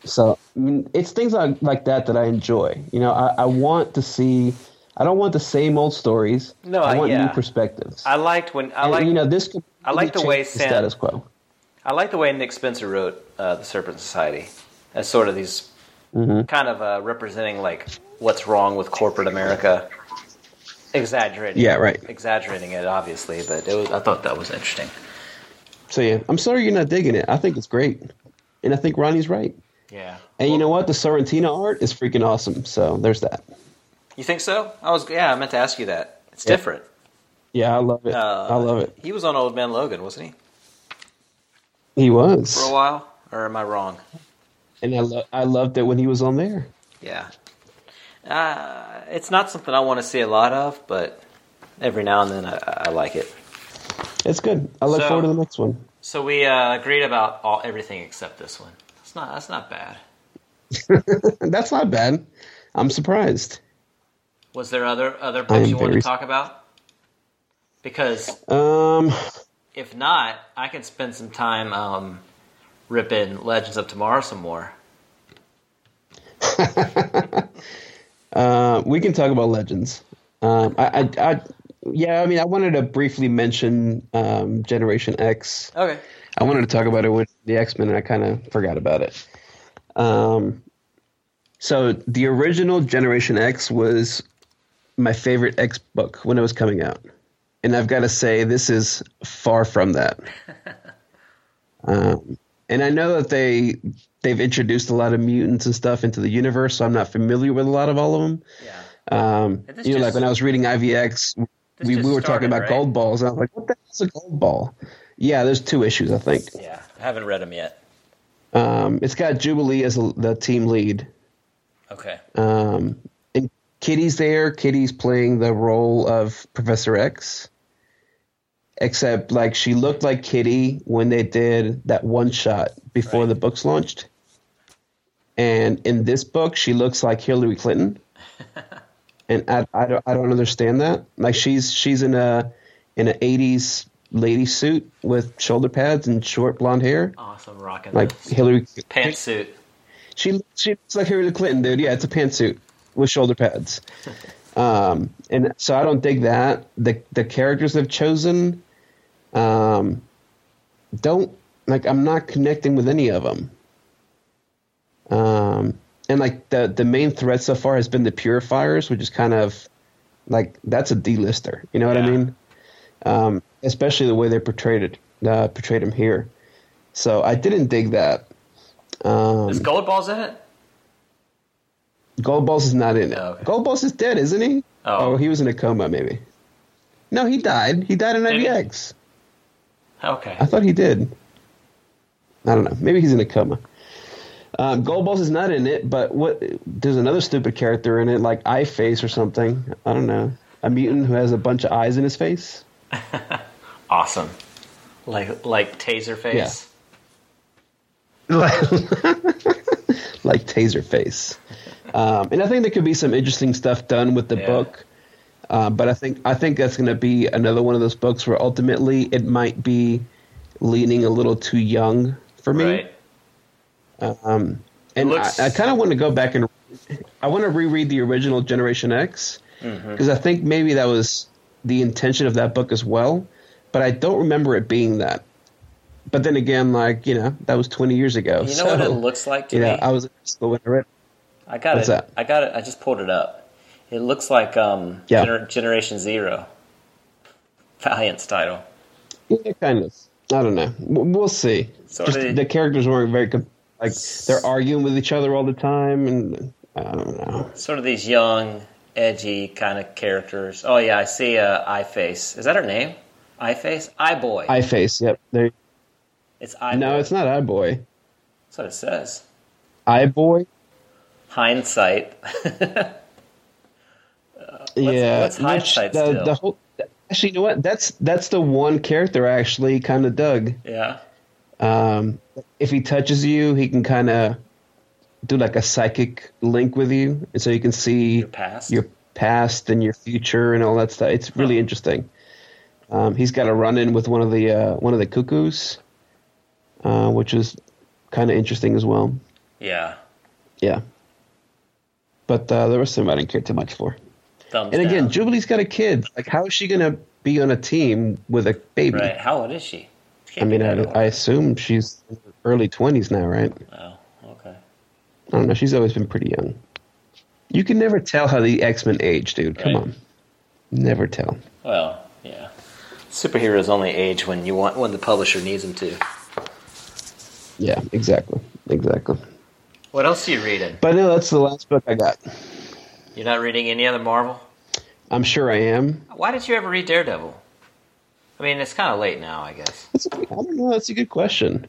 So I mean, it's things like, like that that I enjoy. You know, I, I want to see. I don't want the same old stories. No, I want yeah. new perspectives. I liked when I like you know this. Could I like the way change the status quo. I like the way Nick Spencer wrote uh, the Serpent Society as sort of these Mm-hmm. kind of uh, representing like what's wrong with corporate America. Exaggerating, Yeah, right. Exaggerating it, obviously, but it was, I thought that was interesting. So yeah, I'm sorry you're not digging it. I think it's great, and I think Ronnie's right. Yeah, And you know what? The Sorrentino art is freaking awesome. So there's that. you think so? I was, yeah, I meant to ask you that. It's Yeah. different. Yeah, I love it. Uh, I love it. He was on Old Man Logan, wasn't he, He was, for a while? Or am I wrong? And I lo- I loved it when he was on there. Yeah. Uh, it's not something I want to see a lot of, but every now and then I, I like it. It's good. I look So- forward to the next one. So we uh, agreed about all everything except this one. That's not that's not bad. That's not bad. I'm surprised. Was there other other I books am you wanted to very- talk about? Because Um, if not, I can spend some time um, ripping Legends of Tomorrow some more. uh, we can talk about legends. Um, I, I, I, yeah, I mean, I wanted to briefly mention um, Generation X. Okay. I wanted to talk about it with the X Men, and I kind of forgot about it. Um, so the original Generation X was my favorite X book when it was coming out, and I've got to say this is far from that. um, and I know that they they've introduced a lot of mutants and stuff into the universe, so I'm not familiar with a lot of all of them. Yeah. Um, you know, like when I was reading IVX, we, we were talking about right? gold balls. I was like, what the hell's a gold ball? Yeah, there's two issues, I think. Yeah. I haven't read them yet. Um, it's got Jubilee as a, the team lead. Okay. Um, and Kitty's there. Kitty's playing the role of Professor X. Except, like, she looked like Kitty when they did that one shot before Right. the books launched. And in this book, she looks like Hillary Clinton. and I, I, don't, I don't understand that. Like, she's she's in a in an '80s lady suit with shoulder pads and short blonde hair, Awesome, rocking like this. Hillary. pantsuit. She she looks like Hillary Clinton, dude. Yeah, it's a pantsuit with shoulder pads. Um, and so I don't dig that. The the characters they've chosen, um, don't like. I'm not connecting with any of them. Um, and like the the main threat so far has been the purifiers, which is kind of like that's a delister. You know what I mean? Um, especially the way they portrayed it, uh, portrayed him here. So I didn't dig that. Um, Is Goldballs in it? Goldballs is not in it. Oh, okay. Goldballs is dead, isn't he? Oh. he was in a coma, maybe. No, he died. He died in? IVX. Okay. I thought he did. I don't know. Maybe he's in a coma. Um, Goldballs is not in it, but what? There's another stupid character in it, like Eye Face or something. I don't know. A mutant who has a bunch of eyes in his face. Awesome. Like like Taser Face. Yeah. like Taser Face. Um, and I think there could be some interesting stuff done with the Yeah. book. Uh, but I think I think that's going to be another one of those books where ultimately it might be leaning a little too young for me. Right. Um, and looks- I, I kind of want to go back and I want to reread the original Generation X Mm-hmm. because I think maybe that was the intention of that book as well. But I don't remember it being that. But then again, like you know, that was twenty years ago. You know what it looks like to You know, me? I was in school when I read. I got What's it. that? I got it. I just pulled it up. It looks like um, Yeah. Gener- Generation Zero. Valiant's title. Yeah, kind of. I don't know. We'll see. Sort Just of- the characters weren't very like they're arguing with each other all the time, and I don't know. Sort of these young, edgy kind of characters. Oh yeah, I see uh, Eye Face. Is that her name? Eye Face? Eye Boy. Eye face. Yep. There. it's Eye No, Boy. it's not Eye Boy. That's what it says. Eye Boy. Hindsight. yeah. what's which hindsight the, still? the whole. Actually, you know what? That's that's the one character I actually kind of dug. yeah. Um, if he touches you, he can kind of do like a psychic link with you, and so you can see Your past. your past and your future and all that stuff. It's really interesting. Um, he's got a run in with one of the uh, one of the cuckoos, uh, which is kind of interesting as well. Yeah. Yeah, but uh, the rest of them I didn't care too much for. Thumbs And again, down. Jubilee's got a kid. Like, how is she going to be on a team with a baby? Right. How old is she? She I mean, I. I assume she's in her early twenties now, right? Oh, okay. I don't know. She's always been pretty young. You can never tell how the X Men age, dude. Come on, never tell. Well, yeah. Superheroes only age when you want when the publisher needs them to. Yeah, exactly, exactly. What else are you reading? But no, that's the last book I got. You're not reading any other Marvel? I'm sure I am. Why did you ever read Daredevil? I mean, it's kind of late now, I guess. That's I don't know. That's a good question.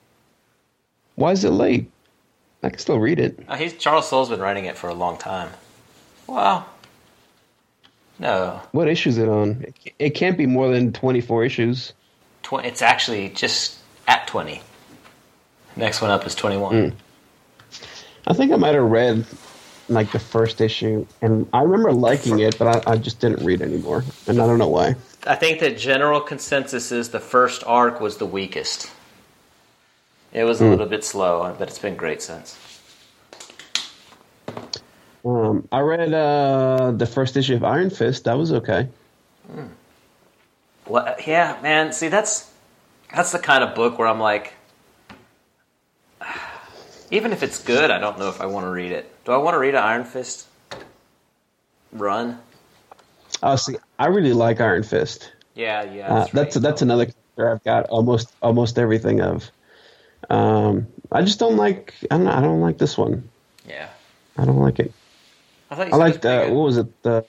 Why is it late? I can still read it. Uh, he's Charles Soule's been writing it for a long time. Well, no, What issue is it on? It can't be more than 24 issues. tw- it's actually just at twenty. Next one up is twenty-one. I think I might have read like the first issue, and I remember liking it, but I, I just didn't read anymore, and I don't know why. I think that general consensus is the first arc was the weakest. It was a Hmm. little bit slow, but it's been great since. Um, I read uh, the first issue of Iron Fist. That was okay. What? Yeah, man. See, that's that's the kind of book where I'm like, even if it's good, I don't know if I want to read it. Do I want to read an Iron Fist run? Oh, see, I really like Iron Fist. Yeah, yeah. Uh, That's that's right. that's another character I've got almost almost everything of. Um, I just don't like. I don't. I don't like this one. Yeah. I don't like it. I I liked. Uh, what was it? The.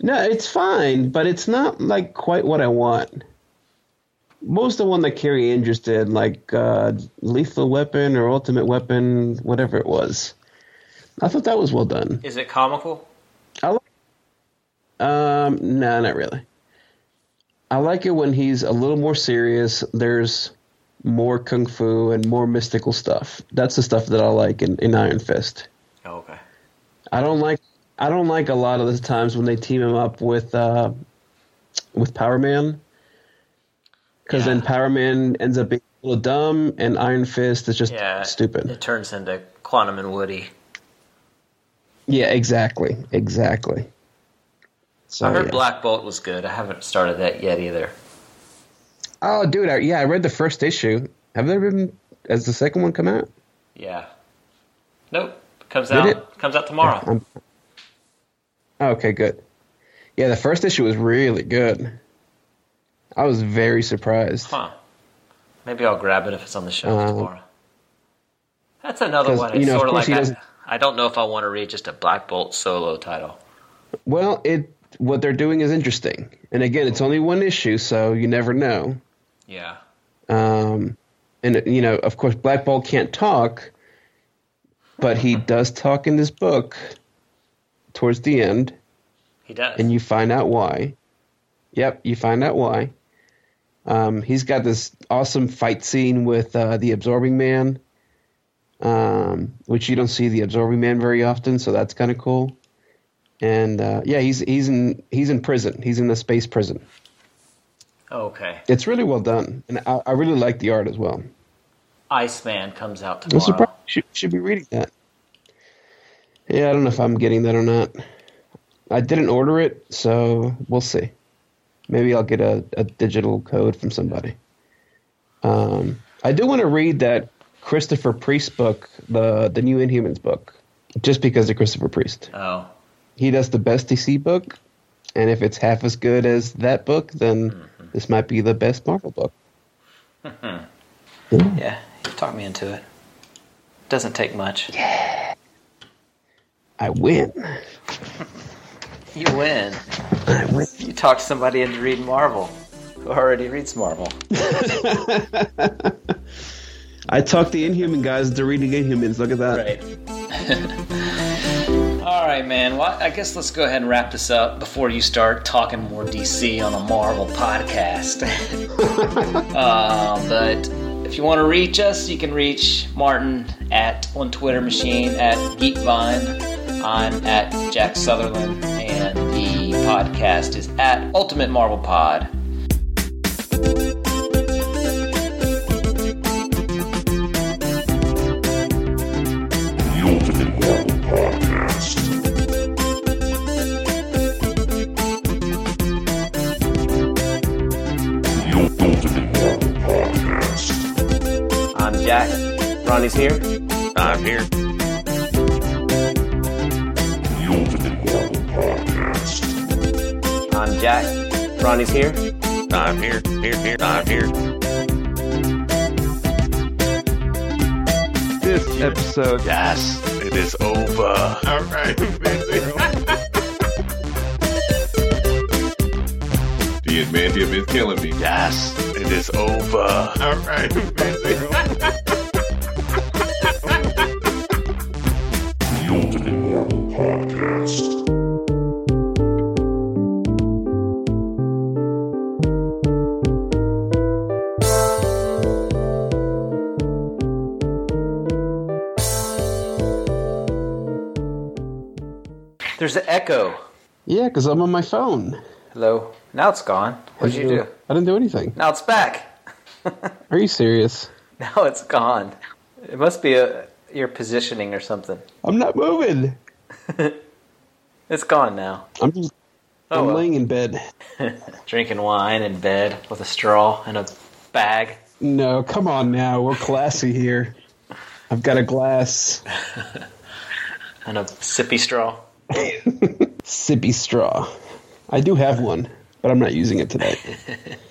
no, it's fine, but it's not like quite what I want. Most of the one that Kaare Andrews did, like uh, Lethal Weapon or Ultimate Weapon, whatever it was, I thought that was well done. Is it comical? I like. Um, no, not really. I like it when he's a little more serious. There's more kung fu and more mystical stuff. That's the stuff that I like in, in Iron Fist. Oh, okay. I don't like. I don't like a lot of the times when they team him up with uh, with Power Man. Because Yeah. then Power Man ends up being a little dumb, and Iron Fist is just Yeah, stupid. It turns into Quantum and Woody. Yeah, exactly, exactly. So, I heard yeah. Black Bolt was good. I haven't started that yet either. Oh, dude, I, yeah, I read the first issue. Have there been? Has the second one come out? Yeah. Nope. Comes Did out. it? Comes out tomorrow. I'm- okay, good. Yeah, the first issue was really good. I was very surprised. Huh. Maybe I'll grab it if it's on the shelf Uh, tomorrow. That's another one. you It's know, of sort of course like he I, doesn't- I don't know if I want to read just a Black Bolt solo title. Well, it what they're doing is interesting, and again, it's only one issue, so you never know. Yeah. Um, and you know, of course, Black Bolt can't talk, but he does talk in this book towards the end, He does. and you find out why. Yep, you find out why. Um, he's got this awesome fight scene with uh, the Absorbing Man, um, which you don't see the Absorbing Man very often, so that's kind of cool. And uh, yeah, he's he's in he's in prison. He's in the space prison. okay. It's really well done, and I, I really like the art as well. Iceman comes out I'm tomorrow. surprised. Should, should be reading that. Yeah, I don't know if I'm getting that or not. I didn't order it, so we'll see. Maybe I'll get a, a digital code from somebody. Um, I do want to read that Christopher Priest book, the the new Inhumans book, just because of Christopher Priest. Oh. He does the best DC book, and if it's half as good as that book, then Mm-hmm. this might be the best Marvel book. Yeah. You talked me into it. Doesn't take much. I win. You win. I win. You talked somebody into reading Marvel. Who already reads Marvel. I talked the Inhuman guys into reading Inhumans. Look at that. Right. All right, man. Well, I guess let's go ahead and wrap this up before you start talking more DC on a Marvel podcast. uh, but if you want to reach us, you can reach Martin at on Twitter machine at Geekvine. I'm at Jack Sutherland, and the podcast is at Ultimate Marvel Pod. Jack. Ronnie's here. I'm here. The Ultimate Marvel Podcast. I'm Jack. Ronnie's here. I'm here. Here, here. I'm here. This episode. Yes, it is over. All right, The Adamantium is killing me. Yes, it is over. All right, The Ultimate Marvel Podcast. There's an echo. Yeah, because I'm on my phone. Hello. Now it's gone. What'd you do? I didn't do anything. Now it's back. Are you serious? Now it's gone. It must be a your positioning or something. I'm not moving. It's gone now. I'm just. Oh, I'm well. laying in bed. Drinking wine in bed with a straw and a bag. No, come on now. We're classy here. I've got a glass. And a sippy straw. Sippy straw. I do have one, but I'm not using it today.